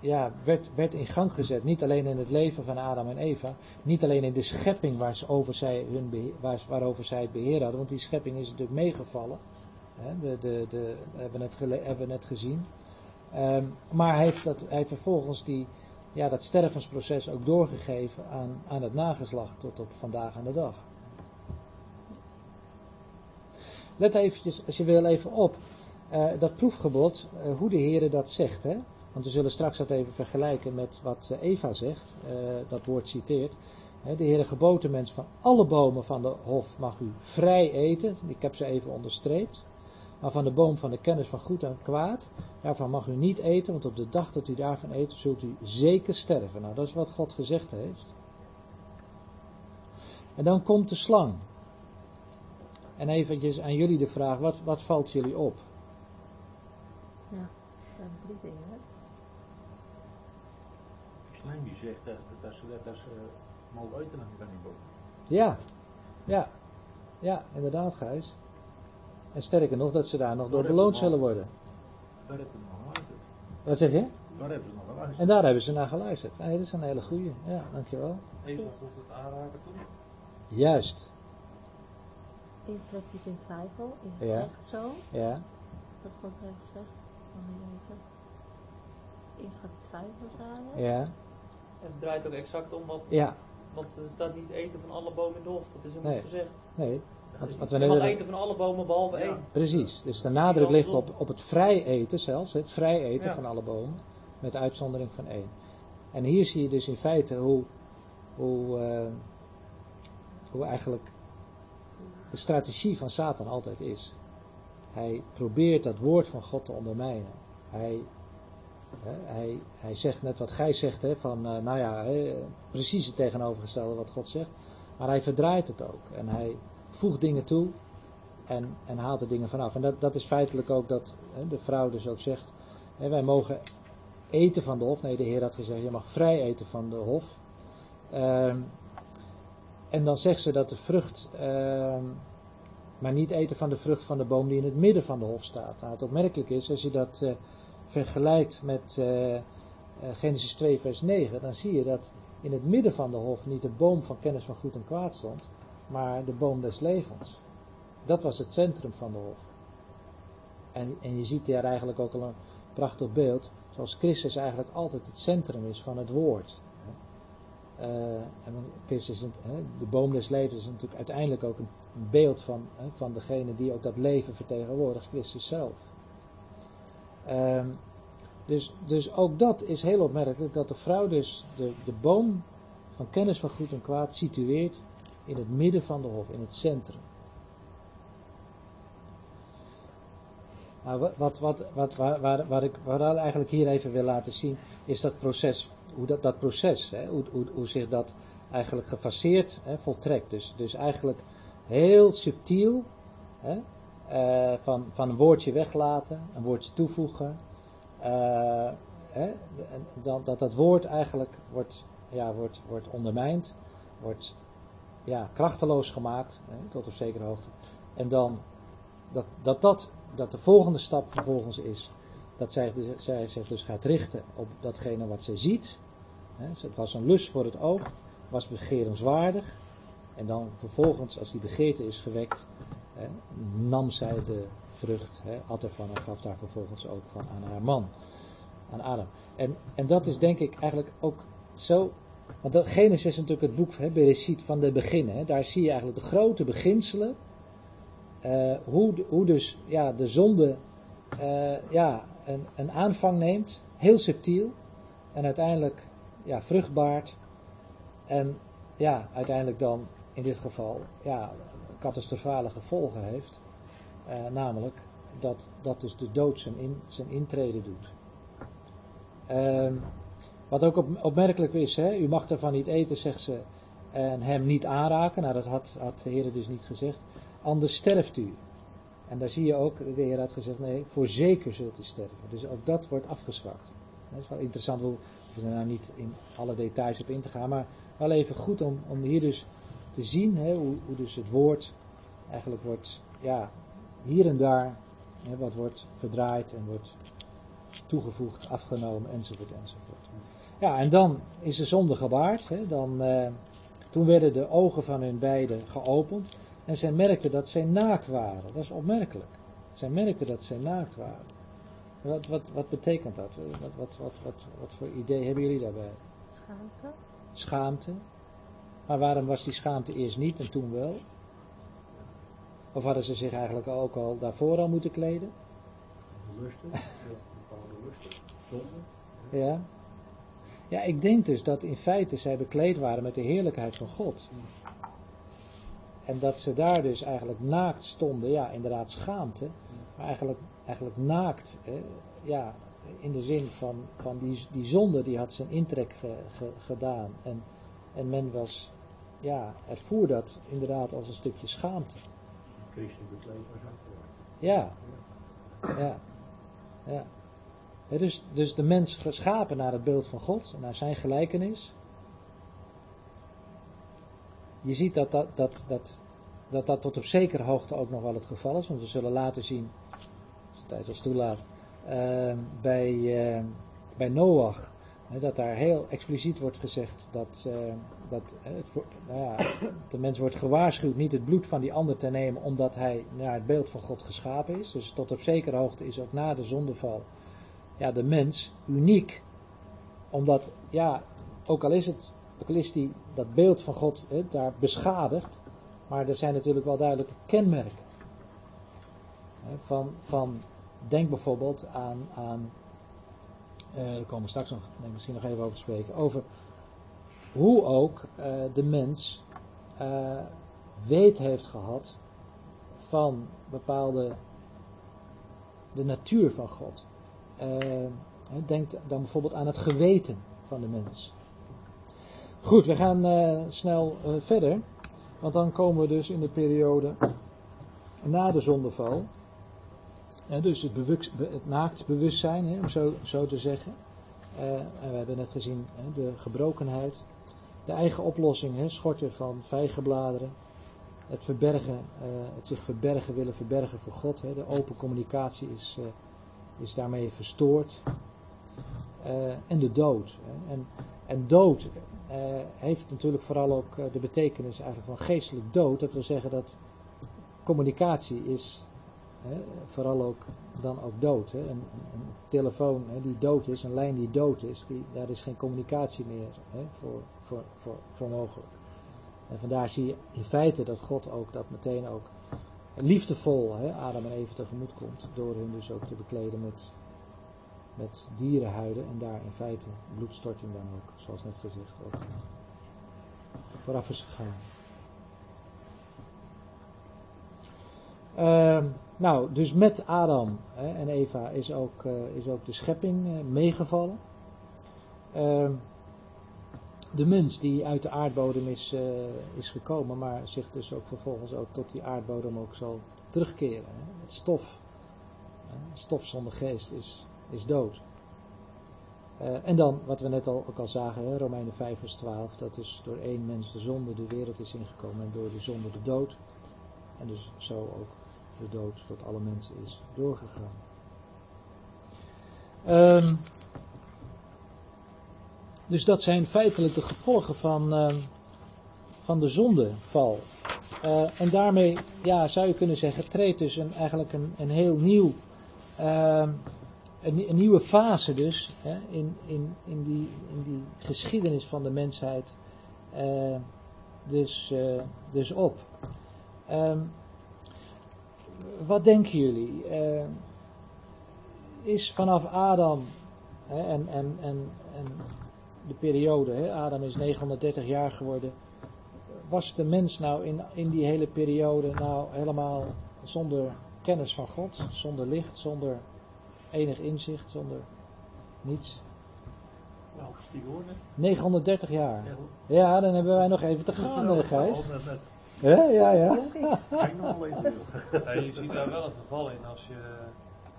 ja, werd, werd in gang gezet. Niet alleen in het leven van Adam en Eva, niet alleen in de schepping waar ze over zij hun beheer, waar, waarover zij het beheer hadden, want die schepping is natuurlijk meegevallen. Hè, de, de, de, hebben, gele, hebben net gezien. Ehm, maar hij heeft, dat, hij vervolgens die, ja, dat stervensproces ook doorgegeven aan, aan het nageslacht tot op vandaag aan de dag. Let eventjes, als je wil, even op eh, dat proefgebod, eh, hoe de Heer dat zegt. Hè? Want we zullen straks dat even vergelijken met wat eh, Eva zegt, eh, dat woord citeert. De Heer gebood de mens van alle bomen van de hof mag u vrij eten. Ik heb ze even onderstreept. Maar van de boom van de kennis van goed en kwaad, daarvan mag u niet eten, want op de dag dat u daarvan eet, zult u zeker sterven. Nou, dat is wat God gezegd heeft. En dan komt de slang. En eventjes aan jullie de vraag, wat, wat valt jullie op? Ja, drie dingen. Slang die zegt dat, dat ze dat ze mogen eten van die boom. Ja, ja, ja, inderdaad Gijs. En sterker nog, dat ze daar nog door beloond zullen worden. Daar hebben we nog geluisterd. Wat zeg je? Daar hebben we nog geluisterd. En daar hebben ze naar geluisterd. Nee, dat is een hele goeie. Ja, dankjewel. Eva voegt het aanraken toe. Juist, Eerst trekt hij het in twijfel. Is het Ja. echt zo? ja, Wat God heeft gezegd? Even. Gaat hij twijfelen, zei hij. ja, En het draait ook exact om wat, ja. want er staat niet eten van alle bomen in de. Dat is Nee. niet gezegd. Nee, wat, wat we net eten van alle bomen behalve Ja. één. Precies, dus de nadruk ligt op, op het vrij eten zelfs, het vrij eten Ja. van alle bomen, met uitzondering van één. En hier zie je dus in feite hoe, hoe, eh, hoe eigenlijk de strategie van Satan altijd is. Hij probeert dat woord van God te ondermijnen. Hij, hij, hij zegt net wat gij zegt, hè, van eh, nou ja, precies het tegenovergestelde wat God zegt. Maar hij verdraait het ook. En hij voegt dingen toe en, en haalt er dingen vanaf. En dat, dat is feitelijk ook dat hè, de vrouw dus ook zegt, hè, wij mogen eten van de hof. Nee, de Heer had gezegd, je mag vrij eten van de hof. Ehm, en dan zegt ze dat de vrucht, ehm, maar niet eten van de vrucht van de boom die in het midden van de hof staat. Nou, het opmerkelijk is, als je dat eh, vergelijkt met eh, eh, Genesis 2 vers 9, dan zie je dat in het midden van de hof niet de boom van kennis van goed en kwaad stond, maar de boom des levens. Dat was het centrum van de hof. En, en je ziet daar eigenlijk ook al een prachtig beeld, zoals Christus eigenlijk altijd het centrum is van het woord. Uh, en Christus, de boom des levens is natuurlijk uiteindelijk ook een, beeld van, van degene die ook dat leven vertegenwoordigt, Christus zelf. Um, dus, dus ook dat is heel opmerkelijk, dat de vrouw dus de, de boom van kennis van goed en kwaad situeert in het midden van de hof, in het centrum. Nou, wat, wat, wat, waar, waar, waar ik waar eigenlijk hier even wil laten zien, is dat proces. Hoe dat, dat proces, hè, hoe, hoe, hoe zich dat eigenlijk gefaseerd hè, voltrekt. Dus, dus eigenlijk heel subtiel, hè, uh, van, van een woordje weglaten, een woordje toevoegen. Uh, hè, dan, dat dat woord eigenlijk wordt, ja, wordt, wordt ondermijnd, wordt ja, krachteloos gemaakt, hè, tot op zekere hoogte. En dan dat, dat, dat, dat de volgende stap vervolgens is dat zij, zij zich dus gaat richten op datgene wat zij ziet. Hè, het was een lust voor het oog, was begerenswaardig. En dan vervolgens, als die begeerte is gewekt, nam zij de vrucht, hè, at ervan en gaf daar vervolgens ook van aan haar man, aan Adam. En, en dat is denk ik eigenlijk ook zo want Genesis is natuurlijk het boek, hè, Bereshit, van de beginnen. Hè. Daar zie je eigenlijk de grote beginselen. Uh, hoe, hoe dus ja, de zonde uh, ja, een, een aanvang neemt, heel subtiel. En uiteindelijk ja, vruchtbaart. En ja, uiteindelijk dan in dit geval ja, catastrofale gevolgen heeft. Uh, namelijk dat, dat dus de dood zijn, in, zijn intrede doet. Uh, wat ook op, opmerkelijk is, hè, u mag ervan niet eten, zegt ze, en hem niet aanraken. Nou, dat had, had de Heer dus niet gezegd. Anders sterft u. En daar zie je ook, de Heer had gezegd, nee, voorzeker zult u sterven. Dus ook dat wordt afgezwakt. Dat is wel interessant, we hoeven er nou niet in alle details op in te gaan, maar wel even goed om, om hier dus te zien hè, hoe, hoe dus het woord eigenlijk wordt, ja, hier en daar, hè, wat wordt verdraaid en wordt toegevoegd, afgenomen, enzovoort, enzovoort. Ja, en dan is de zonde gebaard. Hè, dan, eh, toen werden de ogen van hun beiden geopend. En zij merkten dat zij naakt waren. Dat is opmerkelijk. Zij merkten dat zij naakt waren. Wat, wat, wat betekent dat? Wat, wat, wat, wat, wat voor idee hebben jullie daarbij? Schaamte. Schaamte. Maar waarom was die schaamte eerst niet en toen wel? Of hadden ze zich eigenlijk ook al daarvoor al moeten kleden? Lusten, bepaalde lusten, zonde. Ja. Ja, ik denk dus dat in feite zij bekleed waren met de heerlijkheid van God. En dat ze daar dus eigenlijk naakt stonden, ja, inderdaad schaamte, maar eigenlijk, eigenlijk naakt, hè, ja, in de zin van, van die, die zonde die had zijn intrek ge, ge, gedaan. En, en men was, ja, ervoer dat inderdaad als een stukje schaamte. Christen bekleed was Ja, ja, ja. dus, dus de mens geschapen naar het beeld van God, naar zijn gelijkenis. Je ziet dat dat, dat, dat, dat dat tot op zekere hoogte ook nog wel het geval is, want we zullen laten zien, als de tijd ons toelaat, uh, bij, uh, bij Noach, dat daar heel expliciet wordt gezegd dat, uh, dat het, nou ja, de mens wordt gewaarschuwd niet het bloed van die ander te nemen, omdat hij naar het beeld van God geschapen is. Dus tot op zekere hoogte is ook na de zondeval ja, de mens uniek, omdat, ja, ook al is het ook al is die, dat beeld van God daar beschadigd, maar er zijn natuurlijk wel duidelijke kenmerken. Van, van denk bijvoorbeeld aan, aan uh, daar komen we straks nog, misschien nog even over te spreken, over hoe ook uh, de mens uh, weet heeft gehad van bepaalde, de natuur van God. denk dan bijvoorbeeld aan het geweten van de mens. Goed, we gaan snel verder. Want dan komen we dus in de periode na de zondeval. Dus het, bewust, het naaktbewustzijn, hè, om zo, zo te zeggen. Uh, en we hebben net gezien de gebrokenheid. De eigen oplossing, hè, schorten van vijgenbladeren. Het verbergen, uh, het zich verbergen, willen verbergen voor God. Hè. De open communicatie is, uh, is daarmee verstoord. en de dood. Hè. En, en dood heeft natuurlijk vooral ook de betekenis eigenlijk van geestelijk dood. Dat wil zeggen dat communicatie is vooral ook dan ook dood. Een, een telefoon die dood is, een lijn die dood is, die, daar is geen communicatie meer voor, voor, voor, voor mogelijk. En vandaar zie je in feite dat God ook dat meteen ook liefdevol Adam en Eva tegemoet komt. Door hun dus ook te bekleden met, met dierenhuiden en daar in feite bloedstorting dan ook, zoals net gezegd, ook vooraf is gegaan. Ehm, nou, dus met Adam hè, en Eva is ook, eh, is ook de schepping eh, meegevallen. Ehm, de mens die uit de aardbodem is, eh, is gekomen, maar zich dus ook vervolgens ook tot die aardbodem ook zal terugkeren. Hè. Het stof, stof zonder geest is, is dood. En dan, wat we net al, ook al zagen, hè, Romeinen 5 vers 12, dat dus door één mens de zonde de wereld is ingekomen en door de zonde de dood. En dus zo ook de dood tot alle mensen is doorgegaan. Ehm, dus dat zijn feitelijk de gevolgen van, ehm, van de zondeval. Eh, en daarmee ja, zou je kunnen zeggen, treedt dus een, eigenlijk een, een heel nieuw, ehm, een, nieuwe fase dus in, in, in, die, in die geschiedenis van de mensheid eh, dus, eh, dus op. wat denken jullie? Eh, is vanaf Adam hè, en, en, en, en de periode, hè, Adam is 930 jaar geworden, was de mens nou in, in die hele periode nou helemaal zonder kennis van God, zonder licht, zonder enig inzicht, zonder niets? Nou, Steve Hoorn. 930 jaar. Ja, dan hebben wij nog even te gaan. Met, met, Ja, ja, ja. kijk nog wel even. Ja, je ziet daar wel een geval in als je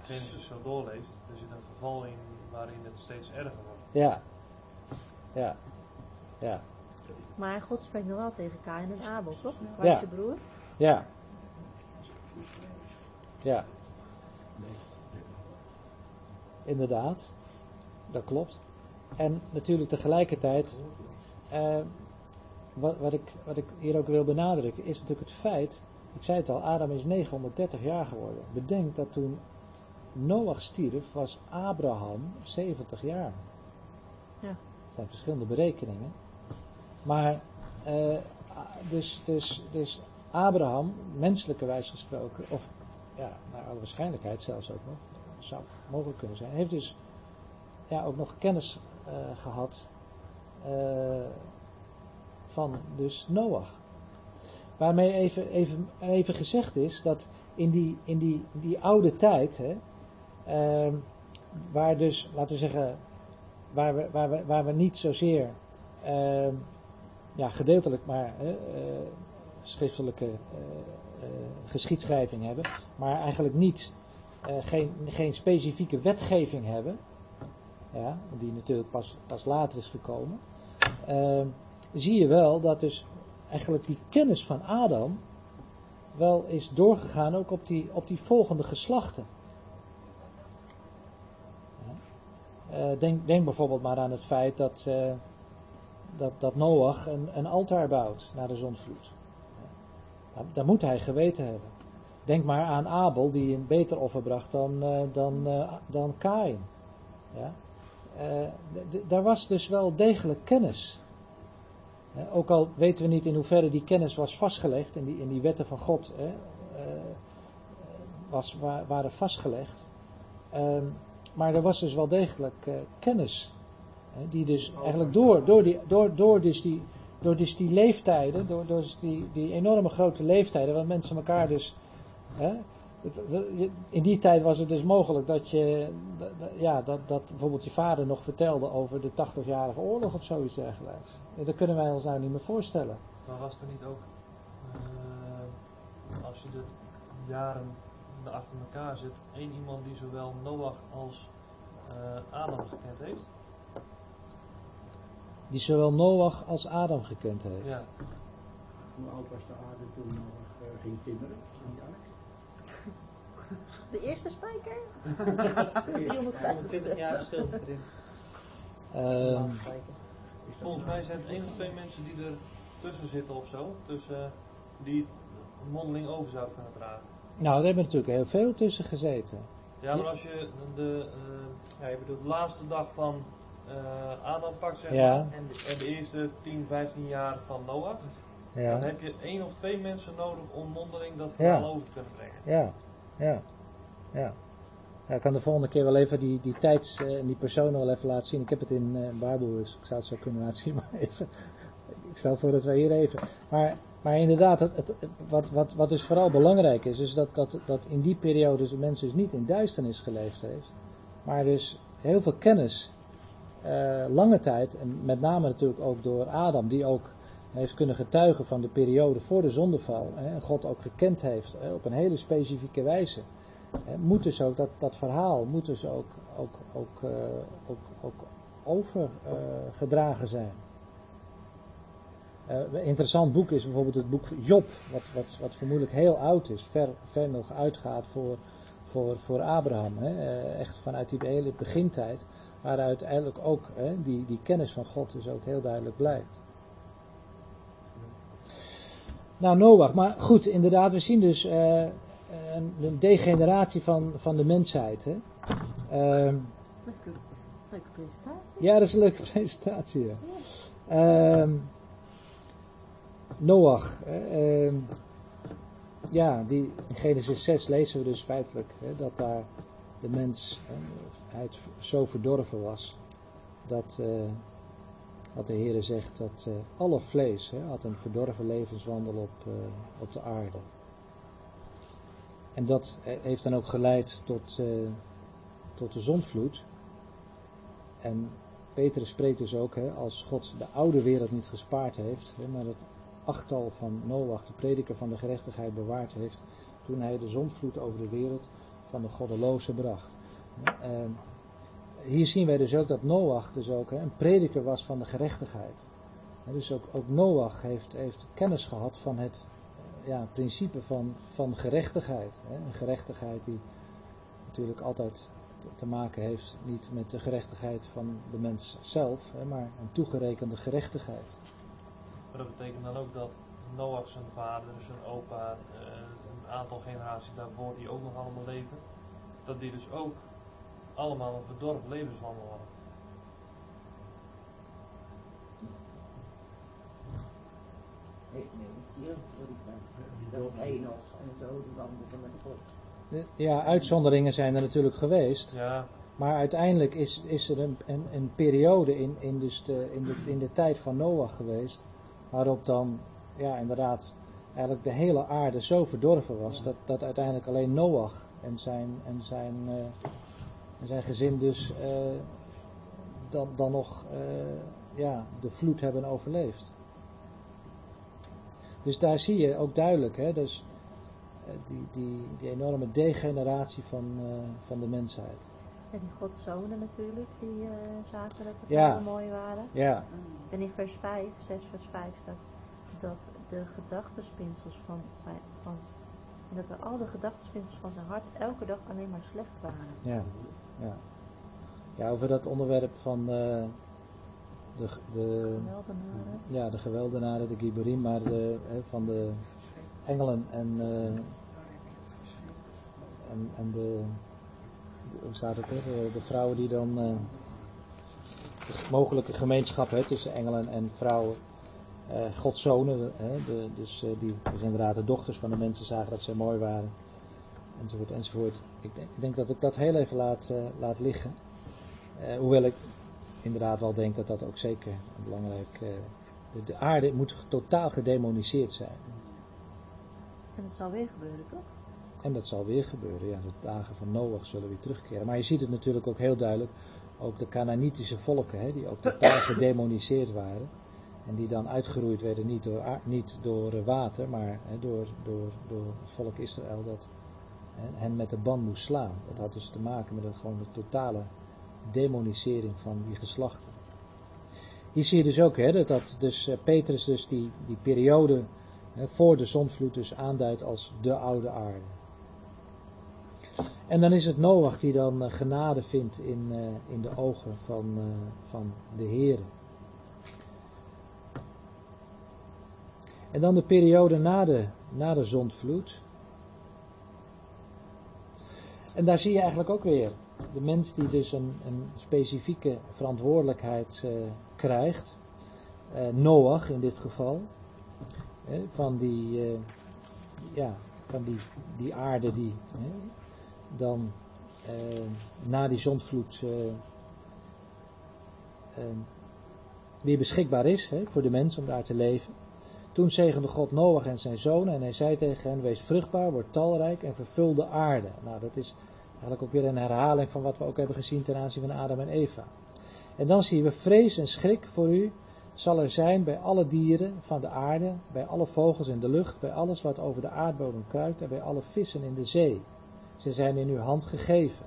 Genesis zo doorleest. Er zit een geval in waarin het steeds erger wordt. Ja. Ja. Ja. Maar God spreekt nog wel tegen Kain en Abel, toch? Waar Ja. is je broer? Ja. Ja. Inderdaad. Dat klopt. En natuurlijk tegelijkertijd, eh, wat, wat, ik, wat ik hier ook wil benadrukken, is natuurlijk het feit, ik zei het al, Adam is 930 jaar geworden. Bedenk dat toen Noach stierf, was Abraham 70 jaar. Ja. Het zijn verschillende berekeningen. Maar, eh, dus, dus, dus Abraham, menselijkerwijs gesproken, of ja, naar alle waarschijnlijkheid zelfs ook nog, zou mogelijk kunnen zijn, heeft dus ja, ook nog kennis eh, gehad eh, van dus Noach. Waarmee even, even, even gezegd is dat in die, in die, die oude tijd, hè, ehm, waar dus, laten we zeggen, waar we, waar we, waar we niet zozeer, ehm, ja, gedeeltelijk maar eh, schriftelijke eh, eh, geschiedschrijving hebben, maar eigenlijk niet, geen, geen specifieke wetgeving hebben, ja, die natuurlijk pas, pas later is gekomen, ehm, zie je wel dat dus eigenlijk die kennis van Adam wel is doorgegaan ook op die, op die volgende geslachten. Eh, denk, denk bijvoorbeeld maar aan het feit dat, eh, dat, dat Noach een, een altaar bouwt naar de zondvloed. Ja. Daar moet hij geweten hebben. Denk maar aan Abel die een beter offer bracht dan, eh, dan, dan Kain. Ja. Daar was dus wel degelijk kennis. Ook al weten we niet in hoeverre die kennis was vastgelegd, in die, in die wetten van God hè, eh, was, wa- waren vastgelegd. Ehm, maar er was dus wel degelijk eh, kennis. Die dus eigenlijk door, door, die, door, door, dus die, door dus die leeftijden, door, door dus die, die enorme grote leeftijden, waar mensen elkaar dus. Hè, in die tijd was het dus mogelijk dat je, ja, dat, dat bijvoorbeeld je vader nog vertelde over de 80-jarige oorlog of zoiets dergelijks. Ja, Dat kunnen wij ons nou niet meer voorstellen. Maar was er niet ook, eh, als je de jaren achter elkaar zet, één iemand die zowel Noach als eh, Adam gekend heeft? Die zowel Noach als Adam gekend heeft. Ja. Hoe oud was de aarde toen nog uh, ging timmeren aan die ark? De eerste spijker? 120 jaar verschil erin. Ehm, Volgens mij zijn het één of twee mensen die er tussen zitten of zo. Tussen die mondeling over zou kunnen dragen. Nou, daar hebben we natuurlijk heel veel tussen gezeten. Ja, maar als je de, eh, ja, je bedoelt de laatste dag van eh Adam pakt, zeg Ja. maar, en de, en de eerste 10, 15 jaar van Noach, dan Ja, heb je één of twee mensen nodig om mondeling dat Ja. verhaal over te kunnen brengen. ja, ja, ja. Ja, ik kan de volgende keer wel even die, die tijds- eh, en die personen wel even laten zien. Ik heb het in Bijbel, dus ik zou het zo kunnen laten zien, maar even. Ik stel voor dat wij hier even. Maar, maar inderdaad, het, het- wat, wat, wat dus vooral belangrijk is, is dat, dat, dat in die periode de mens dus niet in duisternis geleefd heeft, maar dus heel veel kennis, eh, lange tijd, en met name natuurlijk ook door Adam, die ook heeft kunnen getuigen van de periode voor de zondeval, hè, en God ook gekend heeft hè, op een hele specifieke wijze. Moet dus ook dat, dat verhaal moet dus ook, ook, ook, eh, ook, ook overgedragen zijn. Eh, een interessant boek is bijvoorbeeld het boek Job, wat, wat, wat vermoedelijk heel oud is, ver, ver nog uitgaat voor, voor, voor Abraham. Hè? eh, echt vanuit die hele begintijd, waar uiteindelijk ook hè, die, die kennis van God dus ook heel duidelijk blijkt. Nou, Noach, maar goed, inderdaad, we zien dus eh, een, een degeneratie van, van de mensheid. Hè? Ehm, Leuke, leuke presentatie. ja, dat is een leuke presentatie. Ja. Ehm, Noach. ehm, ja, die, in Genesis 6 lezen we dus feitelijk hè, dat daar de mens hè, hij het zo verdorven was. Dat, eh, dat de Heer zegt dat eh, alle vlees hè, had een verdorven levenswandel op, eh, op de aarde. En dat heeft dan ook geleid tot, eh, tot de zondvloed. En Petrus spreekt dus ook, hè, als God de oude wereld niet gespaard heeft, hè, maar het achttal van Noach, de prediker van de gerechtigheid, bewaard heeft, toen hij de zondvloed over de wereld van de goddelozen bracht. Eh, hier zien wij dus ook dat Noach dus ook hè, een prediker was van de gerechtigheid. Dus ook, ook Noach heeft, heeft kennis gehad van het ja, principe van, van gerechtigheid. Hè, een gerechtigheid die natuurlijk altijd te- maken heeft niet met de gerechtigheid van de mens zelf, hè, maar een toegerekende gerechtigheid. Maar dat betekent dan ook dat Noach zijn vader, zijn opa, eh, een aantal generaties daarvoor die ook nog allemaal leven, dat die dus ook allemaal een verdorven levenswandel hadden. Heeft. Zelfs Enos en zo, die wandelden met God. Ja, uitzonderingen zijn er natuurlijk geweest, Ja, maar uiteindelijk is, is er een, een, een periode in, in, dus de, in, de, in de tijd van Noach geweest, waarop dan, ja inderdaad, eigenlijk de hele aarde zo verdorven was, dat, dat uiteindelijk alleen Noach en zijn, en zijn, eh, en zijn gezin dus eh, dan, dan nog eh, ja, de vloed hebben overleefd. Dus daar zie je ook duidelijk, hè, dus, eh, die, die, die enorme degeneratie van, eh, van de mensheid. En die godszonen natuurlijk, die eh, zagen dat de Ja. mooi waren. Ja, En in vers 5, 6 vers 5 staat dat de gedachtenspinsels van zijn, van, dat er al de gedachtenspinsels van zijn hart elke dag alleen maar slecht waren. ja, ja. Ja, over dat onderwerp van de, de, ja, de geweldenaren, de Giberim, maar de, van de engelen en, eh, en, en de, hoe staat het de, de vrouwen die dan eh, de mogelijke gemeenschap hè, tussen engelen en vrouwen, eh godszonen, hè, dus die dus inderdaad de dochters van de mensen zagen dat ze mooi waren, enzovoort, enzovoort. Ik denk, ik denk dat ik dat heel even laat, laat liggen. Hoewel ik inderdaad wel denk dat dat ook zeker een belangrijk. eh, de, de aarde moet totaal gedemoniseerd zijn. En dat zal weer gebeuren, toch? En dat zal weer gebeuren. Ja, de dagen van Noach zullen weer terugkeren. Maar je ziet het natuurlijk ook heel duidelijk. Ook de Canaanitische volken, hè, die ook totaal gedemoniseerd waren. En die dan uitgeroeid werden niet door, niet door eh, water, maar hè, door, door, door het volk Israël dat hè, hen met de ban moest slaan. Dat had dus te maken met een gewoon de totale demonisering van die geslachten. Hier zie je dus ook hè, dat, dat dus, eh, Petrus dus die, die periode hè, voor de zondvloed dus aanduidt als de oude aarde. En dan is het Noach die dan eh, genade vindt in, eh, in de ogen van, van de Heer. En dan de periode na de, na de zondvloed. En daar zie je eigenlijk ook weer de mens die dus een, een specifieke verantwoordelijkheid eh, krijgt. Eh, Noach in dit geval. van die, eh, ja, van die, die aarde die dan na die zondvloed weer beschikbaar is voor de mens om daar te leven. Toen zegende God Noach en zijn zonen en hij zei tegen hen, wees vruchtbaar, word talrijk en vervul de aarde. Nou, dat is eigenlijk ook weer een herhaling van wat we ook hebben gezien ten aanzien van Adam en Eva. En dan zien we vrees en schrik voor u zal er zijn bij alle dieren van de aarde, bij alle vogels in de lucht, bij alles wat over de aardbodem kruipt en bij alle vissen in de zee. Ze zijn in uw hand gegeven.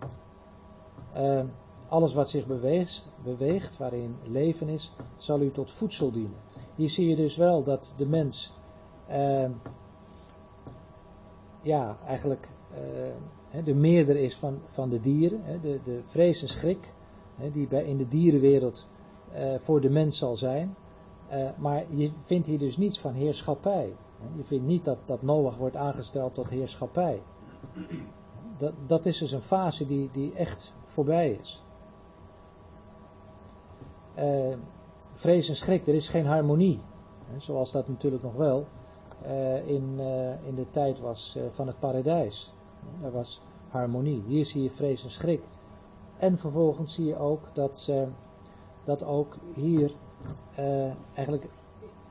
Uh, alles wat zich beweegt, beweegt, waarin leven is, zal u tot voedsel dienen. Hier zie je dus wel dat de mens, uh, ja, eigenlijk de meerder is van, van de dieren, de, de vrees en schrik, die bij, in de dierenwereld uh, voor de mens zal zijn. Uh, maar je vindt hier dus niets van heerschappij. Je vindt niet dat, dat Noach wordt aangesteld tot heerschappij. Dat, dat is dus een fase die, die echt voorbij is. Vrees en schrik, er is geen harmonie. Zoals dat natuurlijk nog wel in, in de tijd was van het paradijs. Er was harmonie. Hier zie je vrees en schrik. En vervolgens zie je ook dat, dat ook hier eigenlijk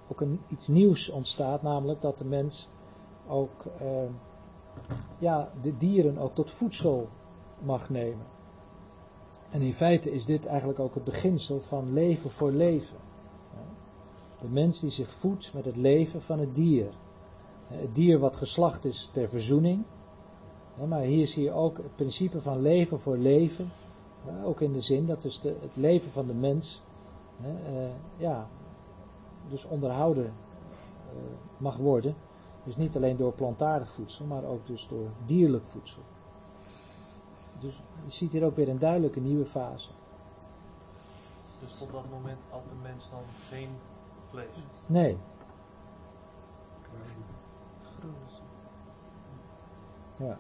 ook een, iets nieuws ontstaat, namelijk dat de mens ook ja, de dieren ook tot voedsel mag nemen. En in feite is dit eigenlijk ook het beginsel van leven voor leven. De mens die zich voedt met het leven van het dier. Het dier wat geslacht is ter verzoening. Maar hier zie je ook het principe van leven voor leven. Ook in de zin dat dus de, het leven van de mens ja, dus onderhouden mag worden. Dus niet alleen door plantaardig voedsel, maar ook dus door dierlijk voedsel. Dus je ziet hier ook weer een duidelijke nieuwe fase. Dus op dat moment had de mens dan geen vlees? Nee. Ja.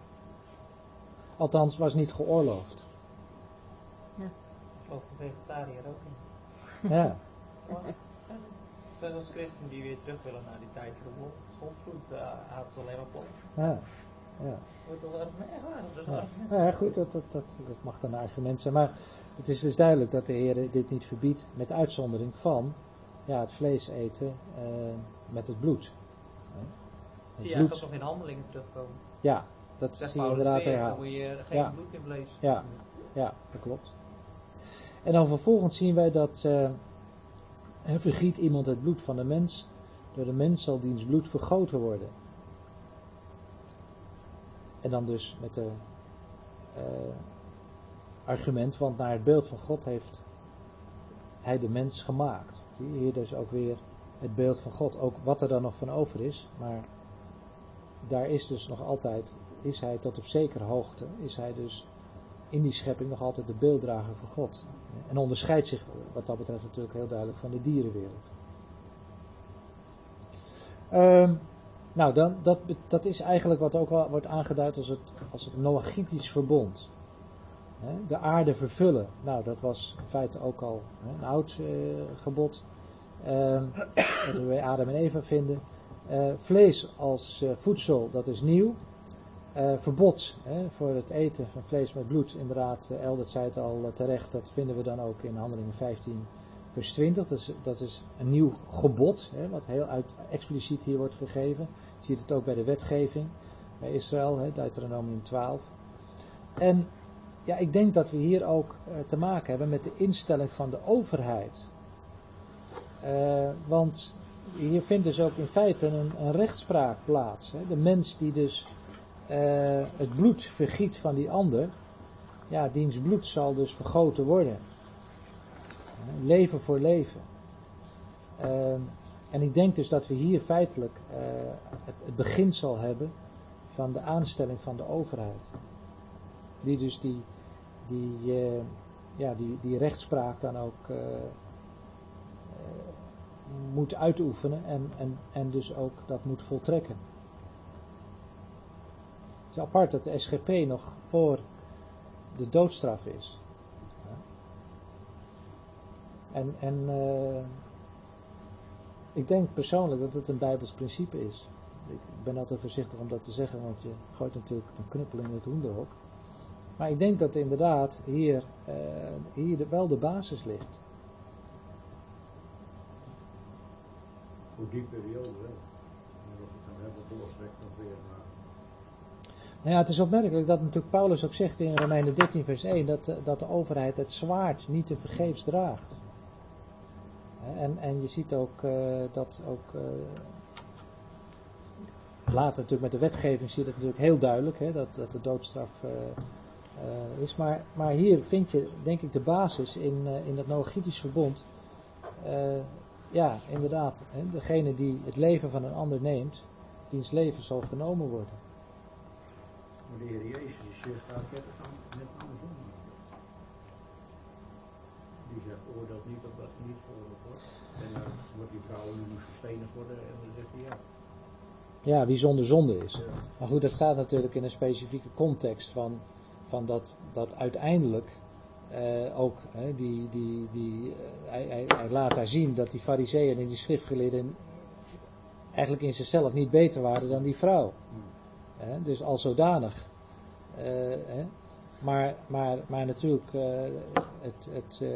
Althans, was niet geoorloofd. Ja. Of de vegetariër ook niet. Ja. Zelfs als christen die weer terug willen naar die tijd voor de zondvloed, uh, haat ze alleen maar pop. Ja. Ja. Ja. goed, dat, dat, dat, dat mag dan een argument zijn. Maar het is dus duidelijk dat de Heer dit niet verbiedt, met uitzondering van ja, het vlees eten eh, met het bloed. Hè. Het Zie je bloed, eigenlijk nog in handelingen terugkomen. ja, dat zie je inderdaad herhaald. moet je geen Ja. bloed in vlees. Ja, ja, dat klopt. En dan vervolgens zien wij dat hè, vergiet iemand het bloed van de mens, door de mens zal diens bloed vergoten worden. En dan dus met de eh, argument, want naar het beeld van God heeft hij de mens gemaakt. Zie je hier dus ook weer het beeld van God, ook wat er dan nog van over is, maar daar is dus nog altijd, is hij tot op zekere hoogte, is hij dus in die schepping nog altijd de beelddrager van God. En onderscheidt zich wat dat betreft natuurlijk heel duidelijk van de dierenwereld. Ehm, nou, dan, dat, dat is eigenlijk wat ook wel wordt aangeduid als het, als het Noachitisch verbond. De aarde vervullen. Nou, dat was in feite ook al een oud eh, gebod. ehm, dat we bij Adam en Eva vinden. Eh, vlees als eh, voedsel, dat is nieuw. Eh, verbod hè, voor het eten van vlees met bloed, inderdaad, uh, Eldert zei het al uh, terecht, dat vinden we dan ook in Handelingen 15, vers 20. Dat is, dat is een nieuw gebod, hè, wat heel uit, expliciet hier wordt gegeven. Je ziet het ook bij de wetgeving, bij Israël, hè, Deuteronomium 12. En ja, ik denk dat we hier ook te maken hebben met de instelling van de overheid. want hier vindt dus ook in feite een, een rechtspraak plaats. Hè. De mens die dus uh, het bloed vergiet van die ander, ja, diens bloed zal dus vergoten worden. Uh, leven voor leven. Uh, en ik denk dus dat we hier feitelijk eh, het, het beginsel hebben van de aanstelling van de overheid. Die dus die, die, ja, die, die rechtspraak dan ook moet uitoefenen en, en, en dus ook dat moet voltrekken. Is apart dat de SGP nog voor de doodstraf is. En, en eh, ik denk persoonlijk dat het een Bijbels principe is. Ik ben altijd voorzichtig om dat te zeggen, want je gooit natuurlijk een knuppel in het hoenderhok. Maar ik denk dat inderdaad hier, eh, hier wel de basis ligt. Voor die periode wel. En we het nou hebben doorstrekt nog weer naar. Nou ja, het is opmerkelijk dat natuurlijk Paulus ook zegt in Romeinen 13 vers 1 dat, de- dat de overheid het zwaard niet te vergeefs draagt. En, en je ziet ook eh, dat ook eh, later natuurlijk met de wetgeving zie je dat natuurlijk heel duidelijk, hè, dat, dat de doodstraf eh, eh, is. Maar, maar hier vind je denk ik de basis in, eh, in het Noachitisch verbond. Eh, ja, inderdaad, hè, degene die het leven van een ander neemt, diens leven zal genomen worden. Maar de Heer Jezus staat net aan- net andersom. Die zegt, oordeelt niet omdat je niet veroordeeld wordt. En dan wordt die vrouw nu moest verstenigd worden en dan zegt hij ja. Ja, wie zonder zonde is. Ja. Maar goed, dat staat natuurlijk in een specifieke context van, van dat, dat uiteindelijk eh, ook, hè, die, die, die, eh, hij, hij, hij laat daar zien dat die fariseeën en die schriftgeleerden eigenlijk in zichzelf niet beter waren dan die vrouw. Hè, dus al zodanig. Eh, hè. Maar, maar, maar natuurlijk, eh, het, het, eh,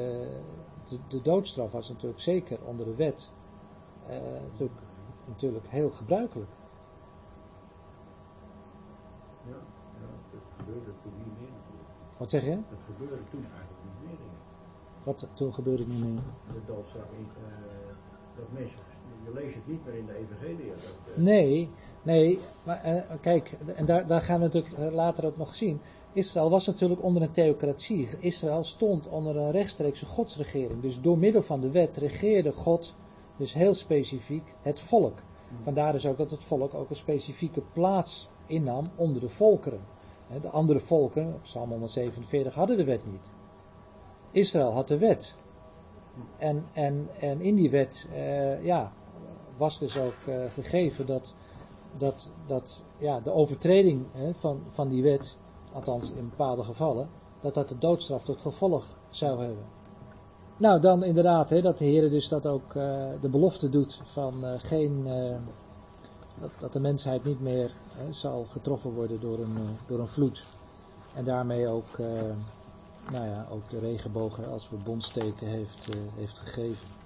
de, de doodstraf was natuurlijk zeker onder de wet natuurlijk, natuurlijk heel gebruikelijk. Ja, ja, dat gebeurde toen niet meer natuurlijk. Wat zeg je? Dat gebeurde toen eigenlijk niet meer. Wat toen gebeurde niet meer? De doodstraf in, dat mensen, je leest het niet meer in de evangelie. Dat, eh, Nee, nee, maar eh, kijk, en daar, daar gaan we natuurlijk eh, later ook nog zien. Israël was natuurlijk onder een theocratie. Israël stond onder een rechtstreekse godsregering. Dus door middel van de wet regeerde God, dus heel specifiek, het volk. Vandaar dus ook dat het volk ook een specifieke plaats innam onder de volkeren. De andere volken, op Psalm 147, hadden de wet niet. Israël had de wet. En, en, en in die wet, ja, was dus ook eh, gegeven dat, dat, dat ja, de overtreding hè, van, van die wet, althans in bepaalde gevallen, dat dat de doodstraf tot gevolg zou hebben. Nou, dan inderdaad, hè, dat de Heer dus dat ook eh, de belofte doet van eh, geen, dat, dat de mensheid niet meer hè, zal getroffen worden door een, door een vloed. En daarmee ook, nou ja, ook de regenbogen als verbondsteken heeft, heeft gegeven.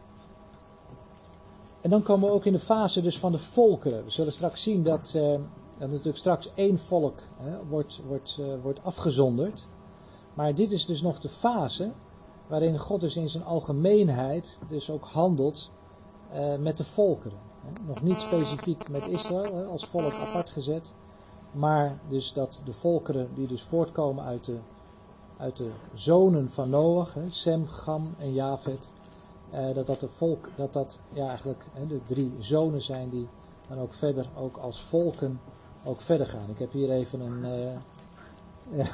En dan komen we ook in de fase dus van de volkeren. We zullen straks zien dat, eh, dat natuurlijk straks één volk wordt, wordt, eh, wordt afgezonderd. Maar dit is dus nog de fase waarin God dus in zijn algemeenheid dus ook handelt eh, met de volkeren. Nog niet specifiek met Israël als volk apart gezet. Maar dus dat de volkeren die dus voortkomen uit de, uit de zonen van Noach, Sem, Gam en Javed, eh, dat dat de volk, dat dat ja eigenlijk hè, de drie zonen zijn die dan ook verder, ook als volken, ook verder gaan. Ik heb hier even een, eh, ja,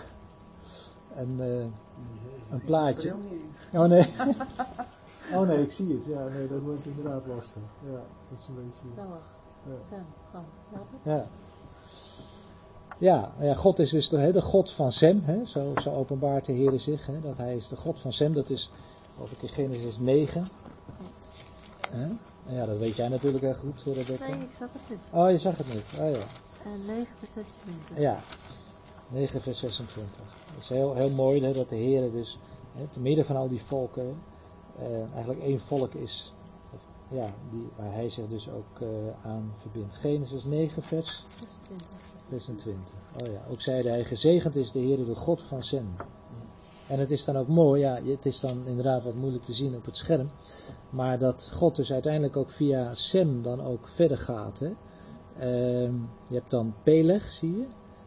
een, eh, een plaatje. Oh nee. Oh nee, ik zie het. Ja, nee, dat wordt inderdaad lastig. Ja, dat is een beetje. Ja. Ja. Ja, ja, God is dus de, hè, de God van Sem, hè, zo, zo openbaart de Heer zich, hè, dat hij is de God van Sem, dat is, ik in Genesis 9. Hè? En ja, dat weet jij natuurlijk heel goed, eh, Rebecca. Nee, ik zag het niet. Oh, je zag het niet. Oh ja. En 9 vers 26. Ja, 9 vers 26. Dat is heel, heel mooi hè, dat de Heer dus, hè, te midden van al die volken, eh, eigenlijk één volk is, of, ja, die, waar hij zich dus ook eh, aan verbindt. Genesis 9 vers 26. 26. Oh ja, ook zeide hij, gezegend is de Heer de God van Sem. En het is dan ook mooi, ja, het is dan inderdaad wat moeilijk te zien op het scherm, maar dat God dus uiteindelijk ook via Sem dan ook verder gaat. Hè. Ehm, je hebt dan Peleg, zie je,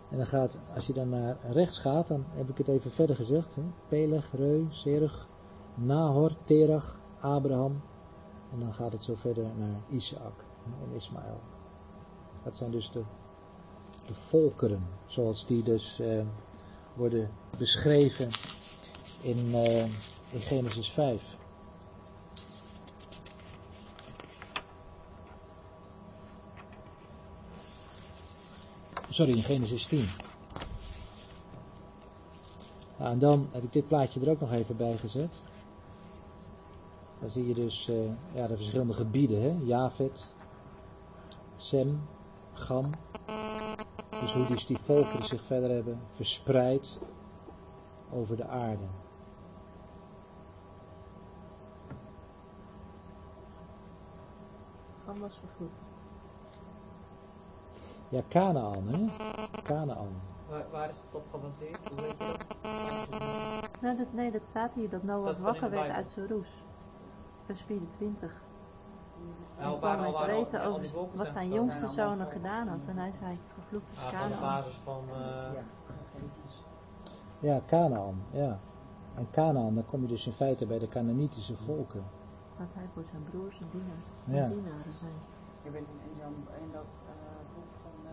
en dan gaat, als je dan naar rechts gaat, dan heb ik het even verder gezegd, hè. Peleg, Reu, Serug, Nahor, Terach, Abraham, en dan gaat het zo verder naar Isaac en Ismaël. Dat zijn dus de volkeren, zoals die dus eh, worden beschreven in, eh, in Genesis 5. Sorry, in Genesis 10. Nou, en dan heb ik dit plaatje er ook nog even bij gezet. Dan zie je dus eh, ja, de verschillende gebieden. Hè? Javet, Sem, Gam. Dus hoe dus die volkeren zich verder hebben verspreid over de aarde. Was vervloekt. Ja, Canaan, hè? Canaan. Waar, waar is het op gebaseerd? Hoe weet je dat? Nou, dat, nee, dat staat hier, dat in wakker werd uit zijn roes. Vers 24. Nou, Hij waar kwam al- weten over wat zijn jongste zonen gedaan had. En hij zei, vervloekt is Ah, Canaan. basis van. eh, Ja, gegevens. Ja, Canaan, ja. En Canaan, dan kom je dus in feite bij de Canaanitische volken. Dat hij voor zijn broers een dienaar, Ja. een dienaren zijn. Ik ben in, Jan- in dat eh, boek van eh,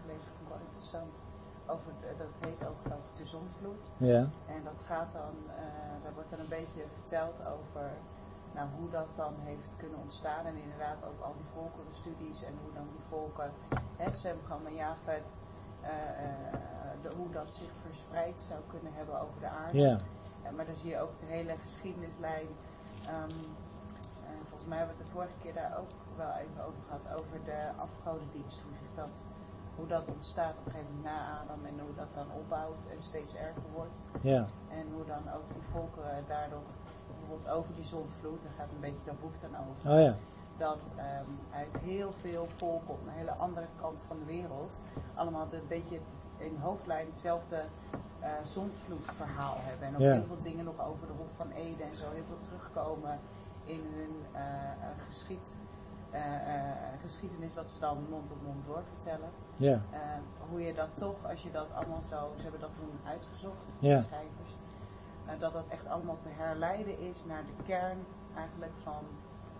gelezen, vond ik wel interessant. Over, eh, dat heet ook over de zonvloed. Ja, En dat gaat dan, eh, daar wordt dan een beetje verteld over nou, hoe dat dan heeft kunnen ontstaan. En inderdaad ook al die volkerenstudies en hoe dan die volken, hè, Sem, Gam en eh, eh, de, hoe dat zich verspreid zou kunnen hebben over de aarde. ja, maar dan zie je ook de hele geschiedenislijn. Ehm, en volgens mij hebben we het de vorige keer daar ook wel even over gehad, over de afgodendienst. Hoe, zich dat, hoe dat ontstaat op een gegeven moment na Adam en hoe dat dan opbouwt en steeds erger wordt. ja, En hoe dan ook die volkeren daardoor, bijvoorbeeld over die zonvloed, daar gaat een beetje dat boek dan over. oh ja, Dat ehm, uit heel veel volken op een hele andere kant van de wereld allemaal een beetje in hoofdlijn hetzelfde eh zondvloedverhaal hebben. En ook Ja. heel veel dingen nog over de Hof van Eden en zo heel veel terugkomen in hun eh, eh, geschied, geschiedenis wat ze dan mond op mond doorvertellen. ja, hoe je dat toch, als je dat allemaal zo, ze hebben dat toen uitgezocht, Ja. de schrijvers, dat dat echt allemaal te herleiden is naar de kern eigenlijk van,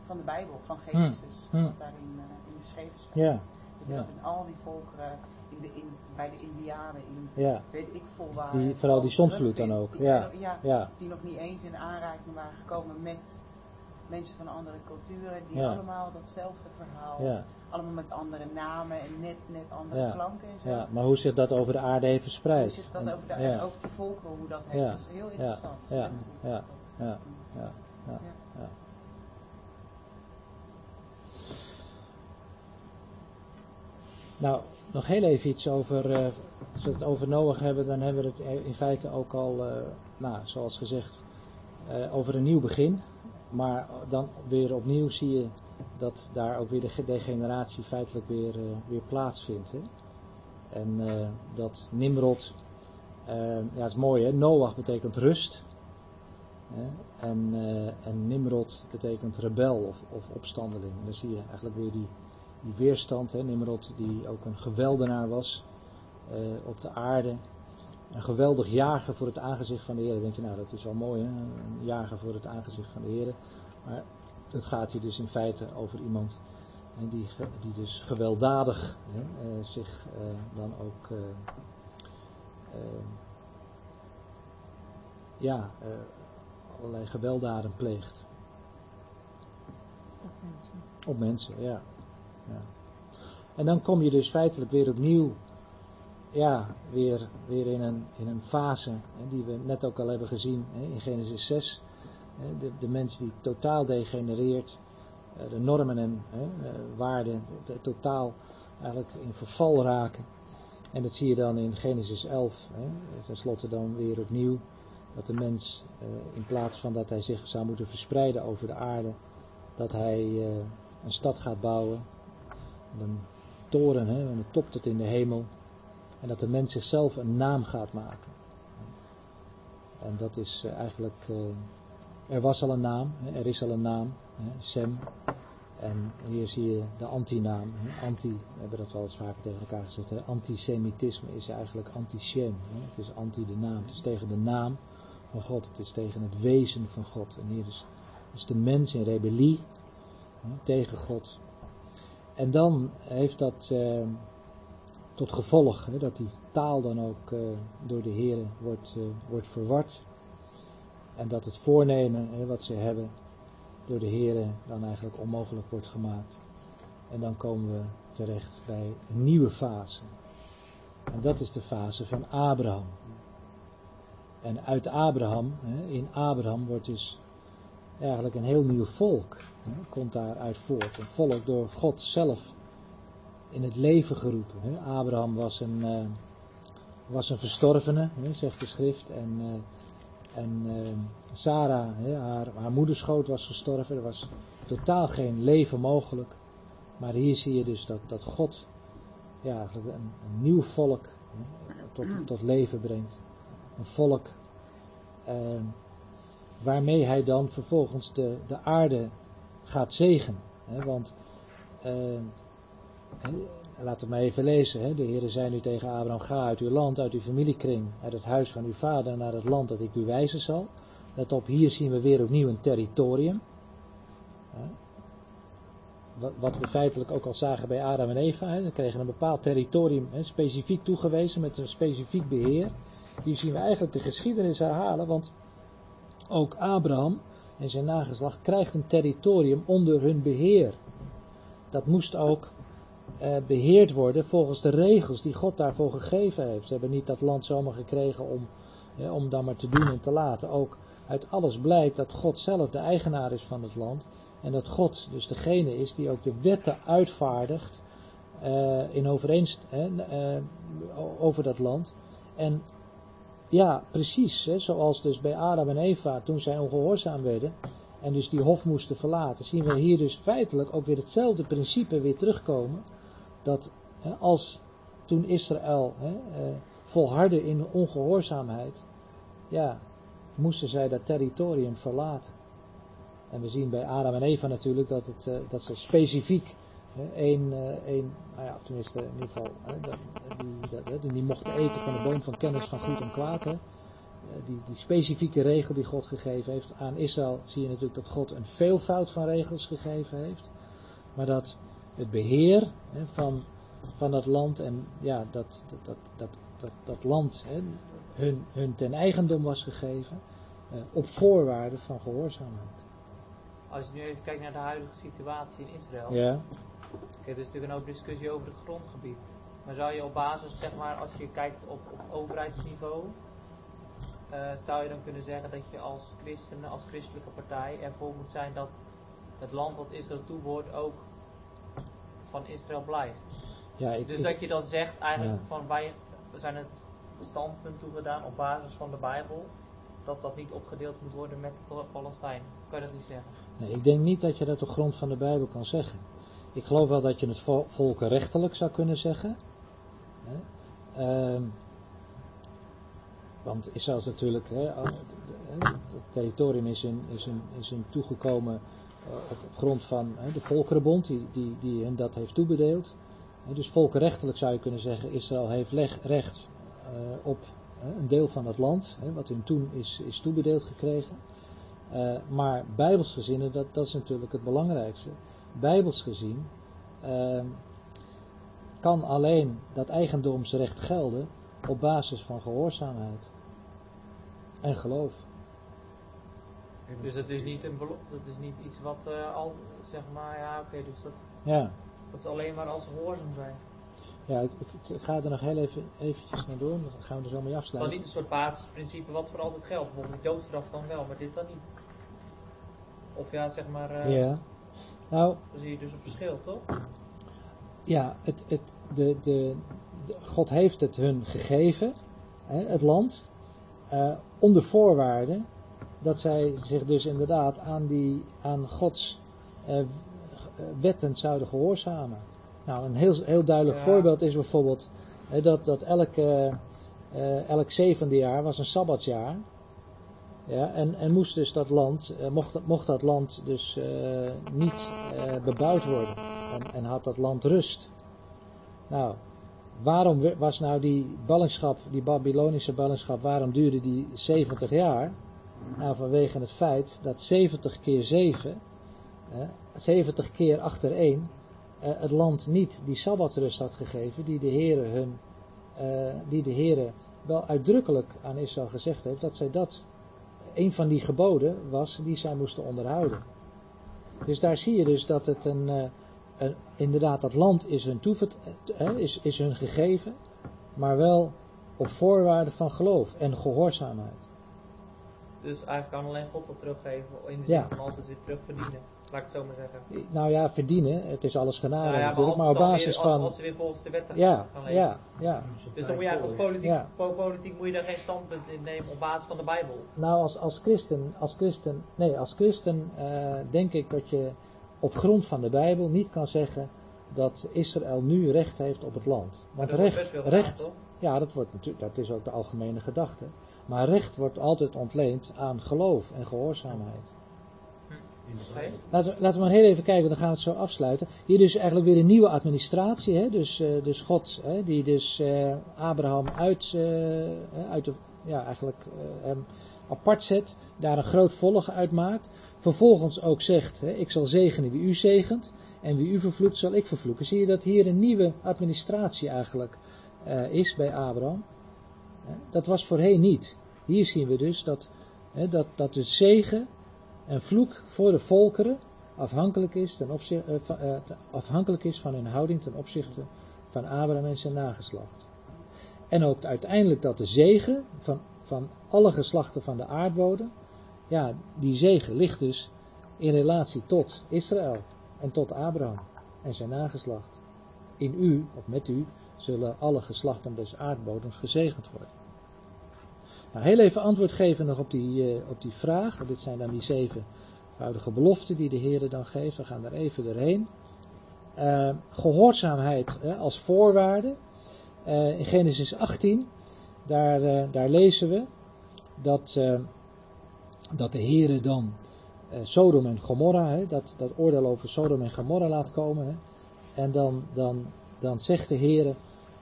van de Bijbel, van Genesis, Hmm. wat daarin eh, in beschreven staat. ja, Dat je dat in al die volkeren, in de, in, bij de Indianen, in ja, weet ik veel waar. Die- vooral die zondvloed dan ook, die- ja. ja, ja, die nog niet eens in aanraking waren gekomen met mensen van andere culturen, die allemaal datzelfde verhaal, allemaal met andere namen en net, net andere klanken en zo. ja. Maar hoe zich dat over de aarde heeft Hoe verspreid. zit dat En- over de, die volkeren, hoe dat heeft. Dat is heel interessant. ja, ja, ja, ja. Nou, nog heel even iets over, eh, als we het over Noach hebben, dan hebben we het in feite ook al, eh, nou, zoals gezegd, eh, over een nieuw begin. Maar dan weer opnieuw zie je dat daar ook weer de ge- degeneratie feitelijk weer, weer plaatsvindt. Hè? En dat Nimrod, ja het is mooi hè, Noach betekent rust. Hè? En, en Nimrod betekent rebel of, of opstandeling. Dan zie je eigenlijk weer die, die weerstand. Hè? Nimrod die ook een geweldenaar was eh, op de aarde. Een geweldig jager voor het aangezicht van de Heer. Dan denk je, nou dat is wel mooi hè, een jager voor het aangezicht van de Heer. Maar het gaat hier dus in feite over iemand hè, die, die dus gewelddadig hè, eh, zich eh, dan ook... ja, allerlei gewelddaden pleegt. Dat mensen. Op mensen, ja. En dan kom je dus feitelijk weer opnieuw, ja, weer, weer in, een, in een fase hè, die we net ook al hebben gezien hè, in Genesis 6. Hè, de, de mens die totaal degenereert, eh, de normen en eh, waarden de- totaal eigenlijk in verval raken. En dat zie je dan in Genesis 11, hè, ten slotte dan weer opnieuw. Dat de mens, eh, in plaats van dat hij zich zou moeten verspreiden over de aarde, dat hij een stad gaat bouwen. Een toren, hè, van de top tot in de hemel. En dat de mens zichzelf een naam gaat maken. En dat is eh, eigenlijk. eh, er was al een naam, er is al een naam, Sem. En hier zie je de antinaam. Anti, we hebben dat wel eens vaker tegen elkaar gezegd. Antisemitisme is eigenlijk anti-Shem. hè, Het is anti de naam. Het is tegen de naam van God. Het is tegen het wezen van God. En hier is, is de mens in rebellie tegen God. En dan heeft dat eh, tot gevolg hè, dat die taal dan ook eh, door de Heer wordt, eh, wordt verward. En dat het voornemen hè, wat ze hebben door de Heer dan eigenlijk onmogelijk wordt gemaakt. En dan komen we terecht bij een nieuwe fase. En dat is de fase van Abraham. En uit Abraham, hè, in Abraham wordt dus eigenlijk een heel nieuw volk. Hè, komt daaruit voort. Een volk door God zelf in het leven geroepen. Hè. Abraham was een, uh, was een verstorvene, hè, zegt de schrift. En, uh, en uh, Sarah, haar, haar moederschoot was gestorven. Er was totaal geen leven mogelijk. Maar hier zie je dus dat, dat God ja, een, een nieuw volk tot, tot leven brengt. Een volk waarmee hij dan vervolgens de, de aarde gaat zegenen. Want uh, laten we maar even lezen. Hè, de Heer zei nu tegen Abraham: Ga uit uw land, uit uw familiekring, uit het huis van uw vader naar het land dat ik u wijzen zal. Let op, hier zien we weer opnieuw een territorium. Wat we feitelijk ook al zagen bij Adam en Eva. Hè. Ze kregen een bepaald territorium hè, specifiek toegewezen met een specifiek beheer. Hier zien we eigenlijk de geschiedenis herhalen, want ook Abraham en zijn nageslacht krijgt een territorium onder hun beheer. Dat moest ook eh, beheerd worden volgens de regels die God daarvoor gegeven heeft. Ze hebben niet dat land zomaar gekregen om, eh, om dan maar te doen en te laten. Ook uit alles blijkt dat God zelf de eigenaar is van het land. En dat God dus degene is die ook de wetten uitvaardigt uh, in overeenstemming uh, over dat land. En ja, precies, hè, zoals dus bij Adam en Eva toen zij ongehoorzaam werden en dus die hof moesten verlaten, zien we hier dus feitelijk ook weer hetzelfde principe weer terugkomen. Dat hè, als toen Israël hè, uh, volhardde in ongehoorzaamheid, ja, moesten zij dat territorium verlaten. En we zien bij Adam en Eva natuurlijk dat, het, uh, dat ze specifiek één, uh, nou ja, tenminste in ieder geval, hè, die, die, die, mochten eten van de boom van kennis van goed en kwaad. Hè. Die, die specifieke regel die God gegeven heeft. Aan Israël zie je natuurlijk dat God een veelvoud van regels gegeven heeft. Maar dat het beheer hè, van, van dat land en ja, dat, dat, dat, dat, dat, land hè, hun, hun ten eigendom was gegeven. Uh, op voorwaarde van gehoorzaamheid. Als je nu even kijkt naar de huidige situatie in Israël. Ja. Kijk, er is natuurlijk ook discussie over het grondgebied. Maar zou je op basis, zeg maar, als je kijkt op, op overheidsniveau, uh, zou je dan kunnen zeggen dat je als christenen, als christelijke partij ervoor moet zijn dat het land wat Israël toebehoort ook van Israël blijft. Ja, ik, dus ik, dat je dan zegt eigenlijk Ja. van wij zijn het standpunt toegedaan op basis van de Bijbel dat dat niet opgedeeld moet worden met de Palestijnen. Kan je dat niet zeggen? Nee, ik denk niet dat je dat op grond van de Bijbel kan zeggen. Ik geloof wel dat je het vo- volkenrechtelijk zou kunnen zeggen. Ehm, want Israël is natuurlijk, hè, het territorium is in, is is toegekomen eh, op, grond van hè, de Volkerenbond, die, die, die hen dat heeft toebedeeld. Dus volkenrechtelijk zou je kunnen zeggen, Israël heeft leg- recht eh, op een deel van het land, hè, wat hun toen is, is toebedeeld gekregen. Eh, maar bijbels gezien, dat, dat is natuurlijk het belangrijkste. Bijbels gezien eh, kan alleen dat eigendomsrecht gelden op basis van gehoorzaamheid en geloof. Dus dat is niet, een dat is niet iets wat eh, al, zeg maar, ja oké, dus dat, Ja, dat is alleen maar als gehoorzaam zijn. ja ik, ik- ik ga er nog heel even eventjes naar door, dan gaan we er zo mee Het is afsluiten. niet een soort basisprincipe wat voor altijd geldt. Bijvoorbeeld die doodstraf dan wel, maar dit dan niet. Of ja, zeg maar, eh Ja. Nou, dan zie je dus een verschil, toch? ja, het, het, de, de, de- God heeft het hun gegeven, hè, het land, eh, onder voorwaarde dat zij zich dus inderdaad aan, die, aan Gods eh, wetten zouden gehoorzamen. Nou, een heel, heel duidelijk Ja. voorbeeld is bijvoorbeeld hè, dat, dat elk, eh, elk zevende jaar was een sabbatsjaar. Ja, en, en moest dus dat land, eh, mocht, mocht dat land dus eh, niet eh, bebouwd worden. En, en had dat land rust. Nou, waarom was nou die ballingschap, die Babylonische ballingschap, waarom duurde die 70 jaar? Nou, vanwege het feit dat 70 keer 7, eh, 70 keer achtereen, eh, het land niet die sabbatsrust had gegeven die de Heere hun, die de Heere wel uitdrukkelijk aan Israël gezegd heeft, dat zij dat, een van die geboden was die zij moesten onderhouden. Dus daar zie je dus dat het een, eh, een inderdaad dat land is hun, toevert, eh, is, is hun gegeven, maar wel op voorwaarden van geloof en gehoorzaamheid. Dus eigenlijk kan alleen God dat teruggeven, in de zin Ja. van altijd weer terugverdienen. Laat ik het zo maar zeggen. Nou ja, verdienen, het is alles genade Nou ja, natuurlijk, als maar op basis weer, als, van... als ze weer volgens de wetten Ja, gaan leven. ja, ja. Dus dan moet je als politiek, Ja. politiek moet je daar geen standpunt in nemen op basis van de Bijbel. Nou, als, als christen, als christen, nee, als christen eh, denk ik dat je op grond van de Bijbel niet kan zeggen dat Israël nu recht heeft op het land. Want dat recht, best wel gedaan, recht, ja, dat, wordt natuurlijk, dat is ook de algemene gedachte. Maar recht wordt altijd ontleend aan geloof en gehoorzaamheid. Laten we, laten we maar heel even kijken, dan gaan we het zo afsluiten. Hier dus eigenlijk weer een nieuwe administratie. Hè? Dus, eh, dus God, hè, die dus eh, Abraham uit, eh, uit de, ja, eigenlijk apart zet, daar een groot volk uit maakt. Vervolgens ook zegt, hè, ik zal zegenen wie u zegent, en wie u vervloekt zal ik vervloeken. Zie je dat hier een nieuwe administratie eigenlijk is bij Abraham? Dat was voorheen niet. Hier zien we dus dat, hè, dat, dat de zegen en vloek voor de volkeren afhankelijk is, ten opzichte, eh, eh, afhankelijk is van hun houding ten opzichte van Abraham en zijn nageslacht. En ook uiteindelijk dat de zegen van, van alle geslachten van de aardbodem, ja, die zegen ligt dus in relatie tot Israël en tot Abraham en zijn nageslacht. In u, of met u, zullen alle geslachten des aardbodems gezegend worden. Nou, heel even antwoord geven nog op die, eh, op die vraag. Dit zijn dan die zeven eenvoudige beloften die de Heer dan geeft. We gaan er even doorheen. Eh, gehoorzaamheid als voorwaarde. Eh, in Genesis 18, daar, daar lezen we dat, dat de Heer dan Sodom en Gomorra, hè, dat, dat oordeel over Sodom en Gomorra laat komen. Hè. En dan, dan, dan zegt de Heer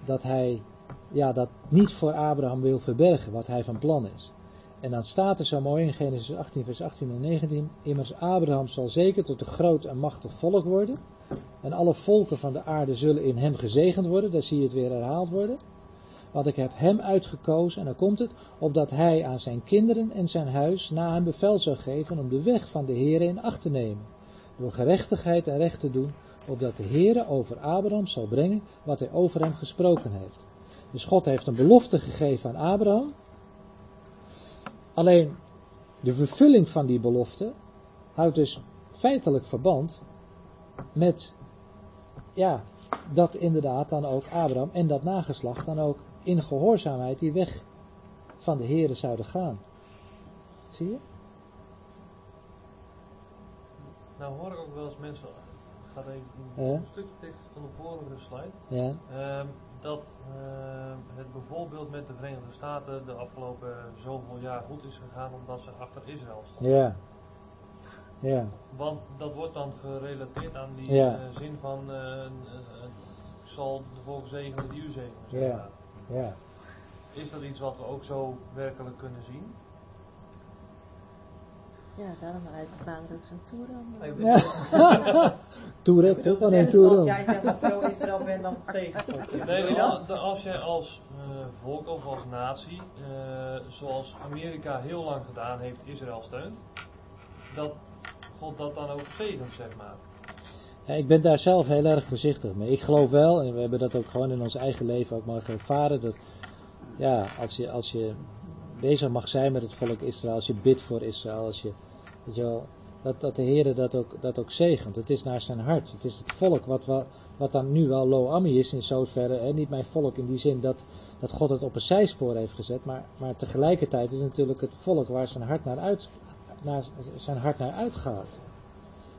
dat hij ja, dat niet voor Abraham wil verbergen wat hij van plan is. En dan staat er zo mooi in Genesis 18, vers 18 en 19: Immers Abraham zal zeker tot een groot en machtig volk worden. En alle volken van de aarde zullen in hem gezegend worden. Daar zie je het weer herhaald worden. Want ik heb hem uitgekozen, en dan komt het, opdat hij aan zijn kinderen en zijn huis na hem bevel zou geven om de weg van de Heer in acht te nemen. Door gerechtigheid en recht te doen, opdat de Heer over Abraham zal brengen wat hij over hem gesproken heeft. Dus God heeft een belofte gegeven aan Abraham. Alleen de vervulling van die belofte houdt dus feitelijk verband met ja, dat inderdaad dan ook Abraham en dat nageslacht dan ook in gehoorzaamheid die weg van de Here zouden gaan. Zie je? Nou hoor ik ook wel eens mensen, ik ga even een stukje tekst van de vorige slide, Ja, ehm, dat ehm, het bijvoorbeeld met de Verenigde Staten de afgelopen zoveel jaar goed is gegaan omdat ze achter Israël stonden. ja, ja, Want dat wordt dan gerelateerd aan die Ja. eh, zin van eh, eh, eh, ik zal de volk zegenen die u zegenen. zeg Ja. ja. Is dat iets wat we ook zo werkelijk kunnen zien? Ja, daarom rijdt mijn vader ook zo'n toer Ja. te wel een zeggen, Als jij zeg maar pro-Israël bent, dan zegen God. Nee, maar dat? als- je als eh, volk of als natie, eh, zoals Amerika heel lang gedaan heeft, Israël steunt, dat God dat dan ook zegent, zeg maar. Ja, ik ben daar zelf heel erg voorzichtig mee. Ik geloof wel, en we hebben dat ook gewoon in ons eigen leven ook mogen ervaren, dat ja, als je, als je bezig mag zijn met het volk Israël, als je bidt voor Israël, als je, dat, de Heer dat ook, dat ook zegent. Het is naar zijn hart. Het is het volk wat, wat, dan nu wel Lo Ami is in zoverre, hè, niet mijn volk in die zin dat, dat God het op een zijspoor heeft gezet, maar, maar tegelijkertijd is het natuurlijk het volk waar zijn hart naar, uit, naar, zijn hart naar uitgaat.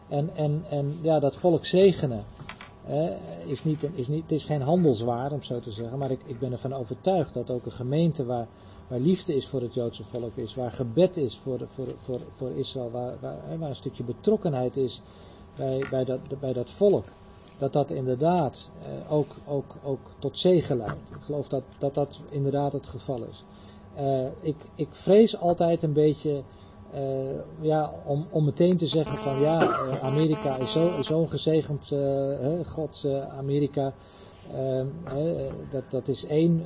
En, en, en ja, dat volk zegenen hè, is, niet, is niet, het is geen handelswaar om zo te zeggen, maar ik, ik ben ervan overtuigd dat ook een gemeente waar, waar liefde is voor het Joodse volk is, waar gebed is voor, voor, voor, voor Israël, waar, waar, een stukje betrokkenheid is bij, bij, dat, bij dat volk, dat dat inderdaad eh, ook, ook, ook tot zegen leidt. Ik geloof dat dat, dat inderdaad het geval is. Eh, ik, ik vrees altijd een beetje eh, ja, om, om meteen te zeggen van ja, eh, Amerika is zo- zo'n gezegend eh, hè, God, Amerika, dat, dat is één,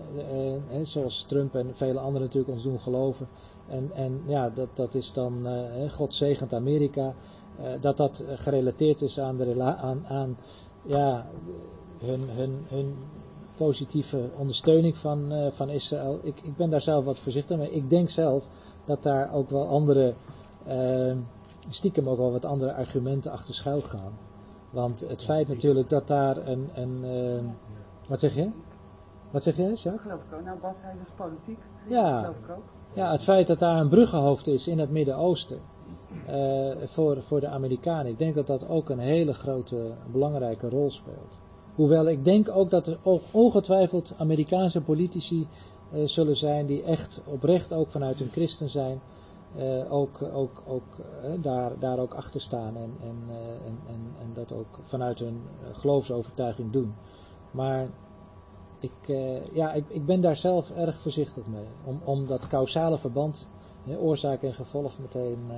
eh, zoals Trump en vele anderen natuurlijk ons doen geloven. En, en ja, dat, dat is dan eh, God zegent Amerika, eh, dat dat eh, gerelateerd is aan, de aan, aan ja, hun, hun, hun positieve ondersteuning van, eh, van Israël. Ik, ik ben daar zelf wat voorzichtig mee. Ik denk zelf dat daar ook wel andere, eh, stiekem ook wel wat andere argumenten achter schuil gaan. Want het feit natuurlijk dat daar een, een eh, wat zeg je? Wat zeg je, Dat Jacques? geloof ik ook. Nou, Bas, hij is politiek. Ja. Dat geloof ik ook. Ja, het feit dat daar een bruggenhoofd is in het Midden-Oosten eh, voor, voor de Amerikanen, ik denk dat dat ook een hele grote, belangrijke rol speelt. Hoewel ik denk ook dat er ook ongetwijfeld Amerikaanse politici eh, zullen zijn die echt oprecht ook vanuit hun christen zijn, eh, ook, ook, ook eh, daar, daar ook achter staan en, en, eh, en, en, en dat ook vanuit hun geloofsovertuiging doen. Maar ik, eh, ja, ik, ik ben daar zelf erg voorzichtig mee. Om, om dat causale verband, hè, oorzaak en gevolg, meteen, eh,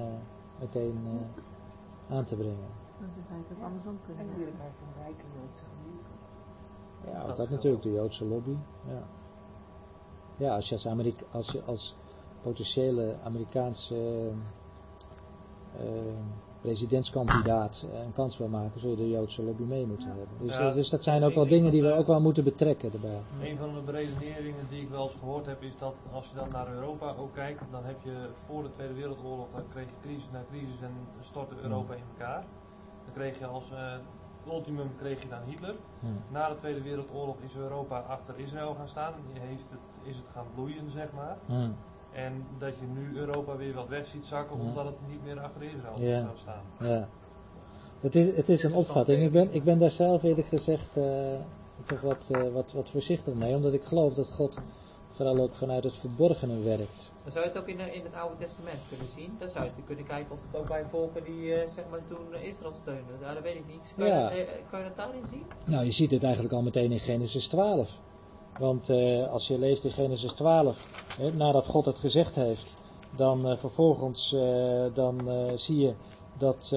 meteen eh, aan te brengen. Want ze zijn het ook andersom kunnen En jullie een rijke Joodse gemeenschap. Ja, Dat dat, natuurlijk, de. Joodse lobby. Ja, ja als je als, Amerika als, je als potentiële Amerikaanse eh, eh, presidentskandidaat eh, een kans wil maken, zul je de Joodse lobby mee moeten hebben. Dus, Ja, dus dat zijn ook wel dingen die we ook wel moeten betrekken erbij. Een van de beredeneringen die ik wel eens gehoord heb is dat als je dan naar Europa ook kijkt, dan heb je voor de Tweede Wereldoorlog, dan kreeg je crisis na crisis en stortte Europa in elkaar. Dan kreeg je als eh, ultimum kreeg je dan Hitler. Hm. Na de Tweede Wereldoorlog is Europa achter Israël gaan staan. Heeft het, is het gaan bloeien, zeg maar. Hm. En dat je nu Europa weer wat weg ziet zakken, Ja. omdat het niet meer achter Israël Ja. zou staan. Ja. Het is, het is een opvatting. Ik ben, ik ben daar zelf eerlijk gezegd eh, toch wat, eh, wat, wat voorzichtig mee. Omdat ik geloof dat God vooral ook vanuit het verborgene werkt. Dan zou je het ook in, eh, in het Oude Testament kunnen zien. Dan zou je kunnen kijken of het ook bij volken die eh, zeg maar toen Israël steunden. Ja, dat weet ik niet. Kan, Ja. je, kan je dat daarin zien? Nou, je ziet het eigenlijk al meteen in Genesis 12. Want eh, als je leest in Genesis 12, hè, nadat God het gezegd heeft, dan eh, vervolgens eh, dan, zie je dat,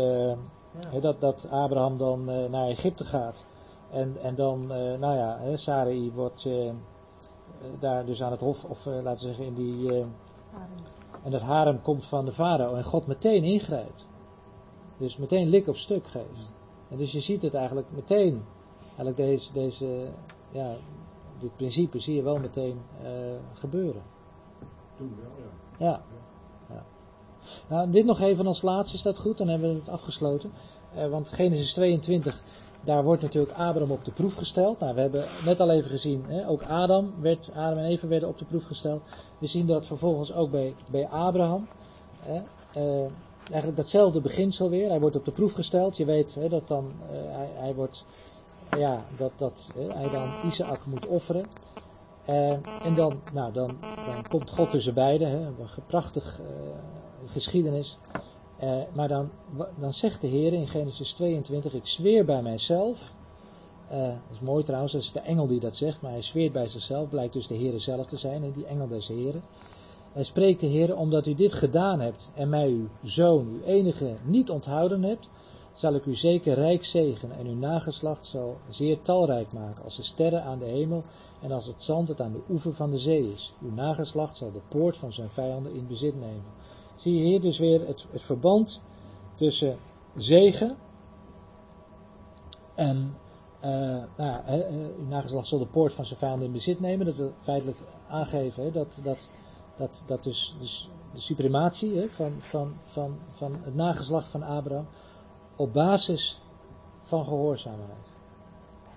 hè, dat, dat Abraham dan naar Egypte gaat. En, en dan, nou ja, hè, Sarai wordt daar dus aan het hof, of laten we zeggen in die, Adem. en dat harem komt van de farao en God meteen ingrijpt. Dus meteen lik op stuk geeft. En dus je ziet het eigenlijk meteen, eigenlijk deze, deze ja, dit principe zie je wel meteen eh, gebeuren. Toen wel, ja. Ja. ja. Nou, dit nog even als laatste, is dat goed? Dan hebben we het afgesloten. Eh, want Genesis 22, daar wordt natuurlijk Abraham op de proef gesteld. Nou, we hebben net al even gezien, hè, ook Adam, werd, Adam en Eva werden op de proef gesteld. We zien dat vervolgens ook bij, bij Abraham. Hè, eh, eigenlijk datzelfde beginsel weer. Hij wordt op de proef gesteld. Je weet hè, dat dan, hij, hij wordt, ja, dat, dat hij dan Isaac moet offeren. Eh, en dan, nou, dan, dan komt God tussen beiden, hè, een prachtig eh, geschiedenis. Eh, maar dan, dan zegt de Heer in Genesis 22, ik zweer bij mijzelf. Dat is mooi trouwens, dat is de engel die dat zegt, maar hij zweert bij zichzelf, blijkt dus de Heer zelf te zijn, die engel des Heren. Hij spreekt de Heer, omdat u dit gedaan hebt en mij uw zoon, uw enige, niet onthouden hebt, zal ik u zeker rijk zegenen en uw nageslacht zal zeer talrijk maken als de sterren aan de hemel en als het zand het aan de oever van de zee is. Uw nageslacht zal de poort van zijn vijanden in bezit nemen. Zie je hier dus weer het, het verband tussen zegen en eh, nou eh, uw nageslacht zal de poort van zijn vijanden in bezit nemen. Dat wil feitelijk aangeven dat, dat, dat, dat dus, dus de suprematie van, van, van, van het nageslacht van Abraham op basis van gehoorzaamheid.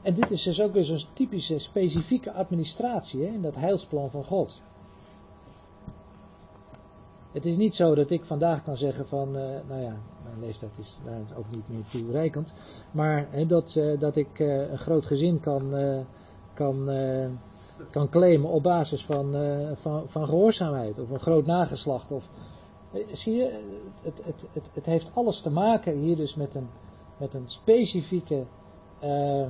En dit is dus ook weer zo'n typische specifieke administratie hè, in dat heilsplan van God. Het is niet zo dat ik vandaag kan zeggen van, eh, nou ja, mijn leeftijd is daar ook niet meer toereikend, maar hè, dat, eh, dat ik eh, een groot gezin kan, kan, kan claimen op basis van, van, van gehoorzaamheid of een groot nageslacht. Of, zie je, het, het, het, het heeft alles te maken hier dus met een, met een specifieke eh, eh,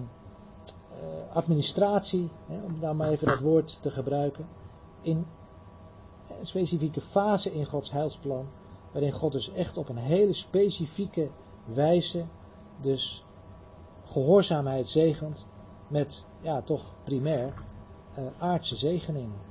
administratie, hè, om daar maar even dat woord te gebruiken, in een specifieke fase in Gods heilsplan, waarin God dus echt op een hele specifieke wijze dus gehoorzaamheid zegent met, ja toch primair, eh, aardse zegeningen.